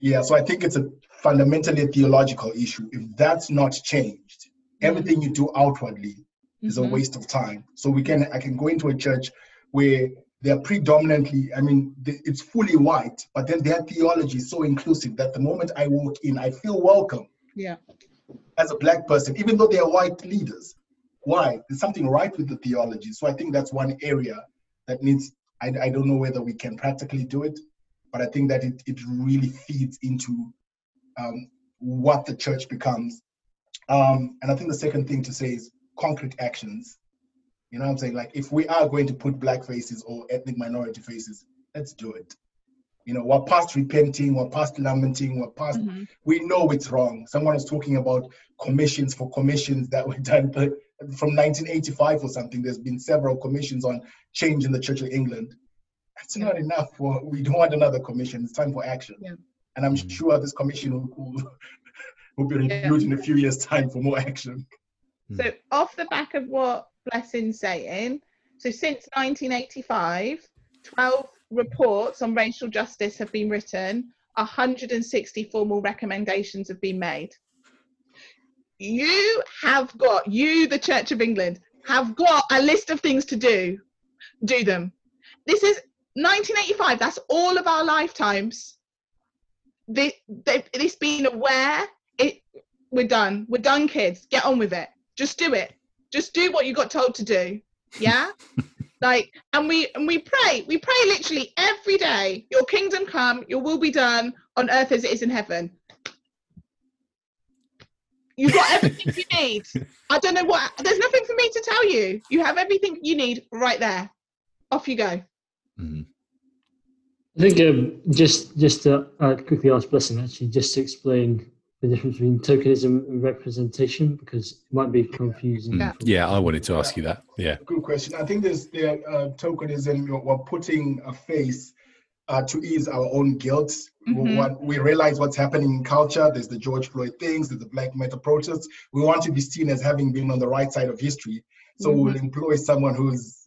yeah, so I think it's a fundamentally theological issue. If that's not changed, everything you do outwardly mm-hmm. is a mm-hmm. waste of time. So we can I can go into a church where they're predominantly, I mean, it's fully white, but then their theology is so inclusive that the moment I walk in, I feel welcome. Yeah. As a black person, even though they are white leaders. Why? There's something right with the theology. So I think that's one area that needs, I, I don't know whether we can practically do it, but I think that it, it really feeds into um, what the church becomes. Um, and I think the second thing to say is concrete actions you know what I'm saying? Like, if we are going to put black faces or ethnic minority faces, let's do it. You know, we're past repenting, we're past lamenting, we're past, mm-hmm. we know it's wrong. Someone was talking about commissions for commissions that were done from 1985 or something. There's been several commissions on change in the Church of England. That's yeah. not enough for, we don't want another commission. It's time for action. Yeah. And I'm mm-hmm. sure this commission will, will, will be reviewed yeah. in a few years' time for more action. So, off the back of what Blessing saying. So since 1985, 12 reports on racial justice have been written, 160 formal recommendations have been made. You have got, you, the Church of England, have got a list of things to do. Do them. This is 1985, that's all of our lifetimes. This, this being aware, it, we're done. We're done, kids. Get on with it. Just do it. Just do what you got told to do. Yeah? Like and we and we pray. We pray literally every day your kingdom come your will be done on earth as it is in heaven. You've got everything you need. I don't know what there's nothing for me to tell you. You have everything you need right there. Off you go mm-hmm. i think um, just just to uh, quickly ask blessing actually just to explain the difference between tokenism and representation because it might be confusing. Yeah, yeah I wanted to ask you that. Yeah. Good question. I think there's the uh, tokenism, we're putting a face uh, to ease our own guilt. Mm-hmm. What, we realize what's happening in culture. There's the George Floyd things, there's the Black Matter protests. We want to be seen as having been on the right side of history. So mm-hmm. we'll employ someone who's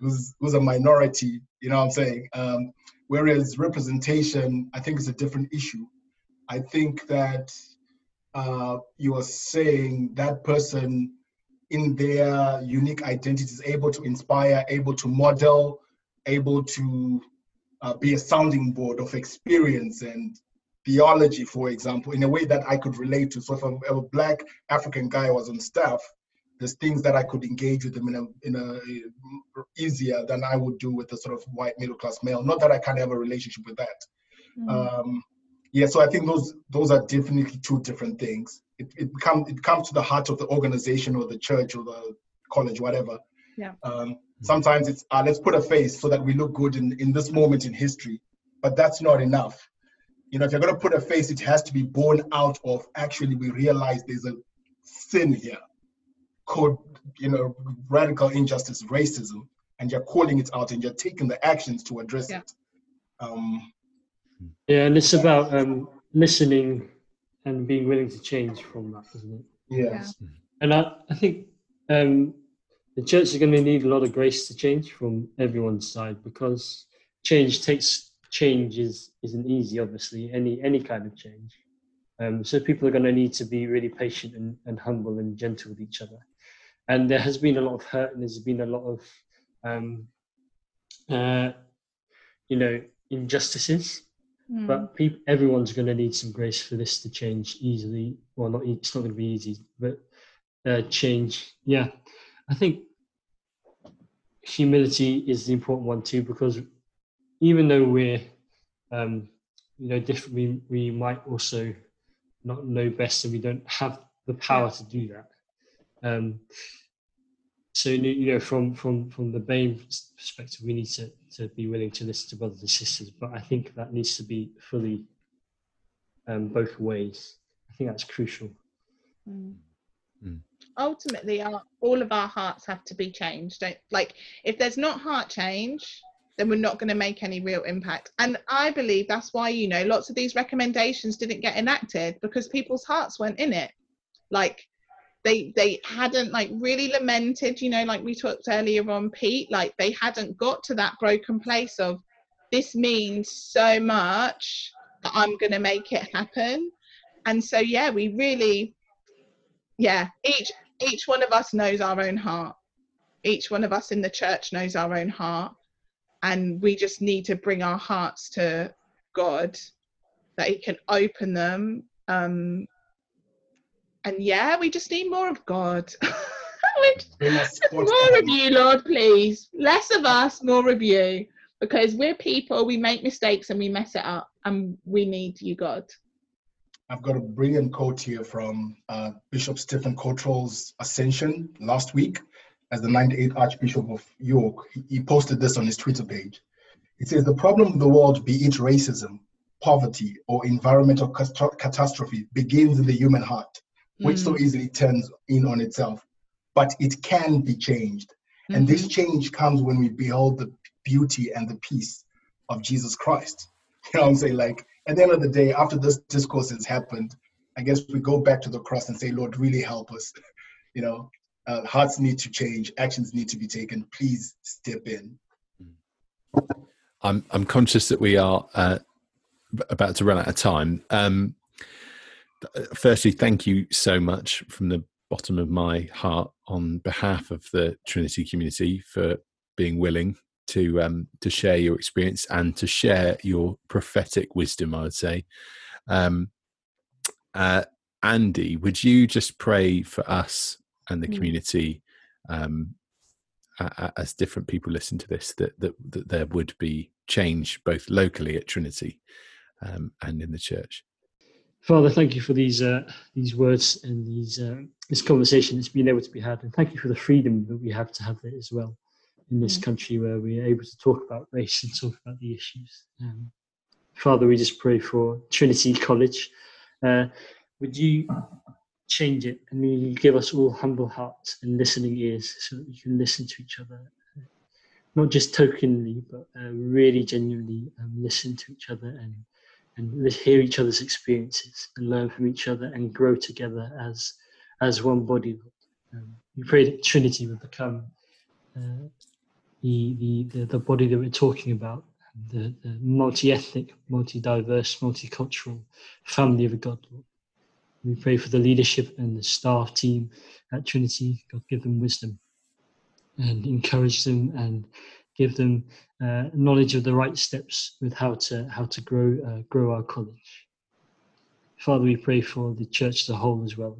who's who's a minority. You know what I'm saying? Um, whereas representation, I think, is a different issue. I think that uh, you are saying that person in their unique identity is able to inspire, able to model, able to uh, be a sounding board of experience and theology, for example, in a way that I could relate to. So if a, a black African guy was on staff, there's things that I could engage with them in a in a easier than I would do with a sort of white middle class male. Not that I can't have a relationship with that. Mm. Um, yeah so i think those those are definitely two different things it, it comes it comes to the heart of the organization or the church or the college whatever yeah um, sometimes it's uh, let's put a face so that we look good in in this moment in history but that's not enough you know if you're going to put a face it has to be born out of actually we realize there's a sin here called you know radical injustice racism and you're calling it out and you're taking the actions to address yeah. it um, yeah, and it's about um, listening and being willing to change from that, isn't it? Yes. Yeah. And I, I think um, the church is going to need a lot of grace to change from everyone's side because change takes change is isn't easy. Obviously, any any kind of change. Um, so people are going to need to be really patient and, and humble and gentle with each other. And there has been a lot of hurt and there's been a lot of, um, uh, you know, injustices Mm. But people, everyone's going to need some grace for this to change easily. Well, not it's not going to be easy, but uh, change. Yeah, I think humility is the important one too, because even though we're, um, you know, different, we, we might also not know best and we don't have the power to do that. Um, so you know, from from from the BAME perspective, we need to to be willing to listen to brothers and sisters. But I think that needs to be fully um, both ways. I think that's crucial. Mm. Mm. Ultimately, our, all of our hearts have to be changed. Don't, like, if there's not heart change, then we're not going to make any real impact. And I believe that's why, you know, lots of these recommendations didn't get enacted because people's hearts weren't in it. Like, they they hadn't like really lamented you know like we talked earlier on pete like they hadn't got to that broken place of this means so much that i'm going to make it happen. And so yeah we really yeah each each one of us knows our own heart. Each one of us in the church knows our own heart. And we just need to bring our hearts to god that he can open them um and yeah we just need more of god. More of you lord please. Less of us more of you. Because we're people we make mistakes and we mess it up and we need you god. I've got a brilliant quote here from uh, Bishop Stephen Cottrell's Ascension last week as the 98th Archbishop of York. He posted this on his Twitter page. He says, The problem of the world, be it racism, poverty, or environmental catastrophe, begins in the human heart, which mm. so easily turns in on itself. But it can be changed. Mm-hmm. And this mm-hmm. change comes when we behold the beauty and the peace of Jesus Christ. You know what I'm saying? Like, at the end of the day, after this discourse has happened, I guess we go back to the cross and say, Lord, really help us. You know, uh, hearts need to change, actions need to be taken. Please step in. I'm I'm conscious that we are uh, about to run out of time. Um, firstly, thank you so much from the bottom of my heart on behalf of the Trinity community for being willing to um, to share your experience and to share your prophetic wisdom. I would say, um, uh, Andy, would you just pray for us and the mm. community um, as different people listen to this that, that that there would be change both locally at Trinity um, and in the church? Father, thank you for these uh, these words and these uh, this conversation that's been able to be had, and thank you for the freedom that we have to have it as well in this mm. country where we are able to talk about race and talk about the issues. Um, Father, we just pray for Trinity College. Uh, would you change it and you give us all humble hearts and listening ears so that we can listen to each other? Not just tokenly, but uh, really genuinely um, listen to each other and and hear each other's experiences and learn from each other and grow together as as one body. Um, we pray that Trinity would become uh, the, the, the, body that we're talking about, the, the multi-ethnic, multi-diverse, multicultural family of God. Lord. We pray for the leadership and the staff team at Trinity. God, give them wisdom and encourage them and give them uh, knowledge of the right steps with how to how to grow uh, grow our college. Father, we pray for the church as a whole as well.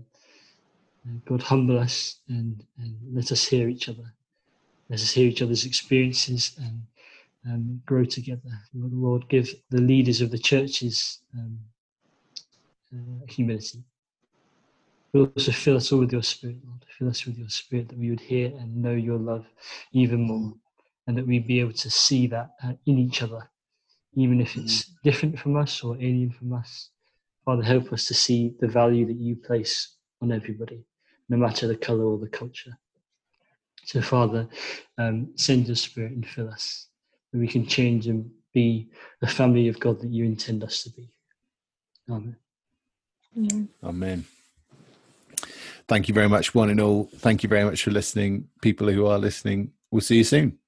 Uh, God, humble us and, and let us hear each other. Let us hear each other's experiences and um, grow together. Lord, Lord, give the leaders of the churches um, uh, humility. Also fill us all with your spirit, Lord. Fill us with your spirit that we would hear and know your love even more, and that we'd be able to see that uh, in each other, even if it's different from us or alien from us. Father, help us to see the value that you place on everybody, no matter the color or the culture. So, Father, um, send your spirit and fill us, that we can change and be the family of God that you intend us to be. Amen. Amen. Amen. Thank you very much, one and all. Thank you very much for listening. People who are listening, we'll see you soon.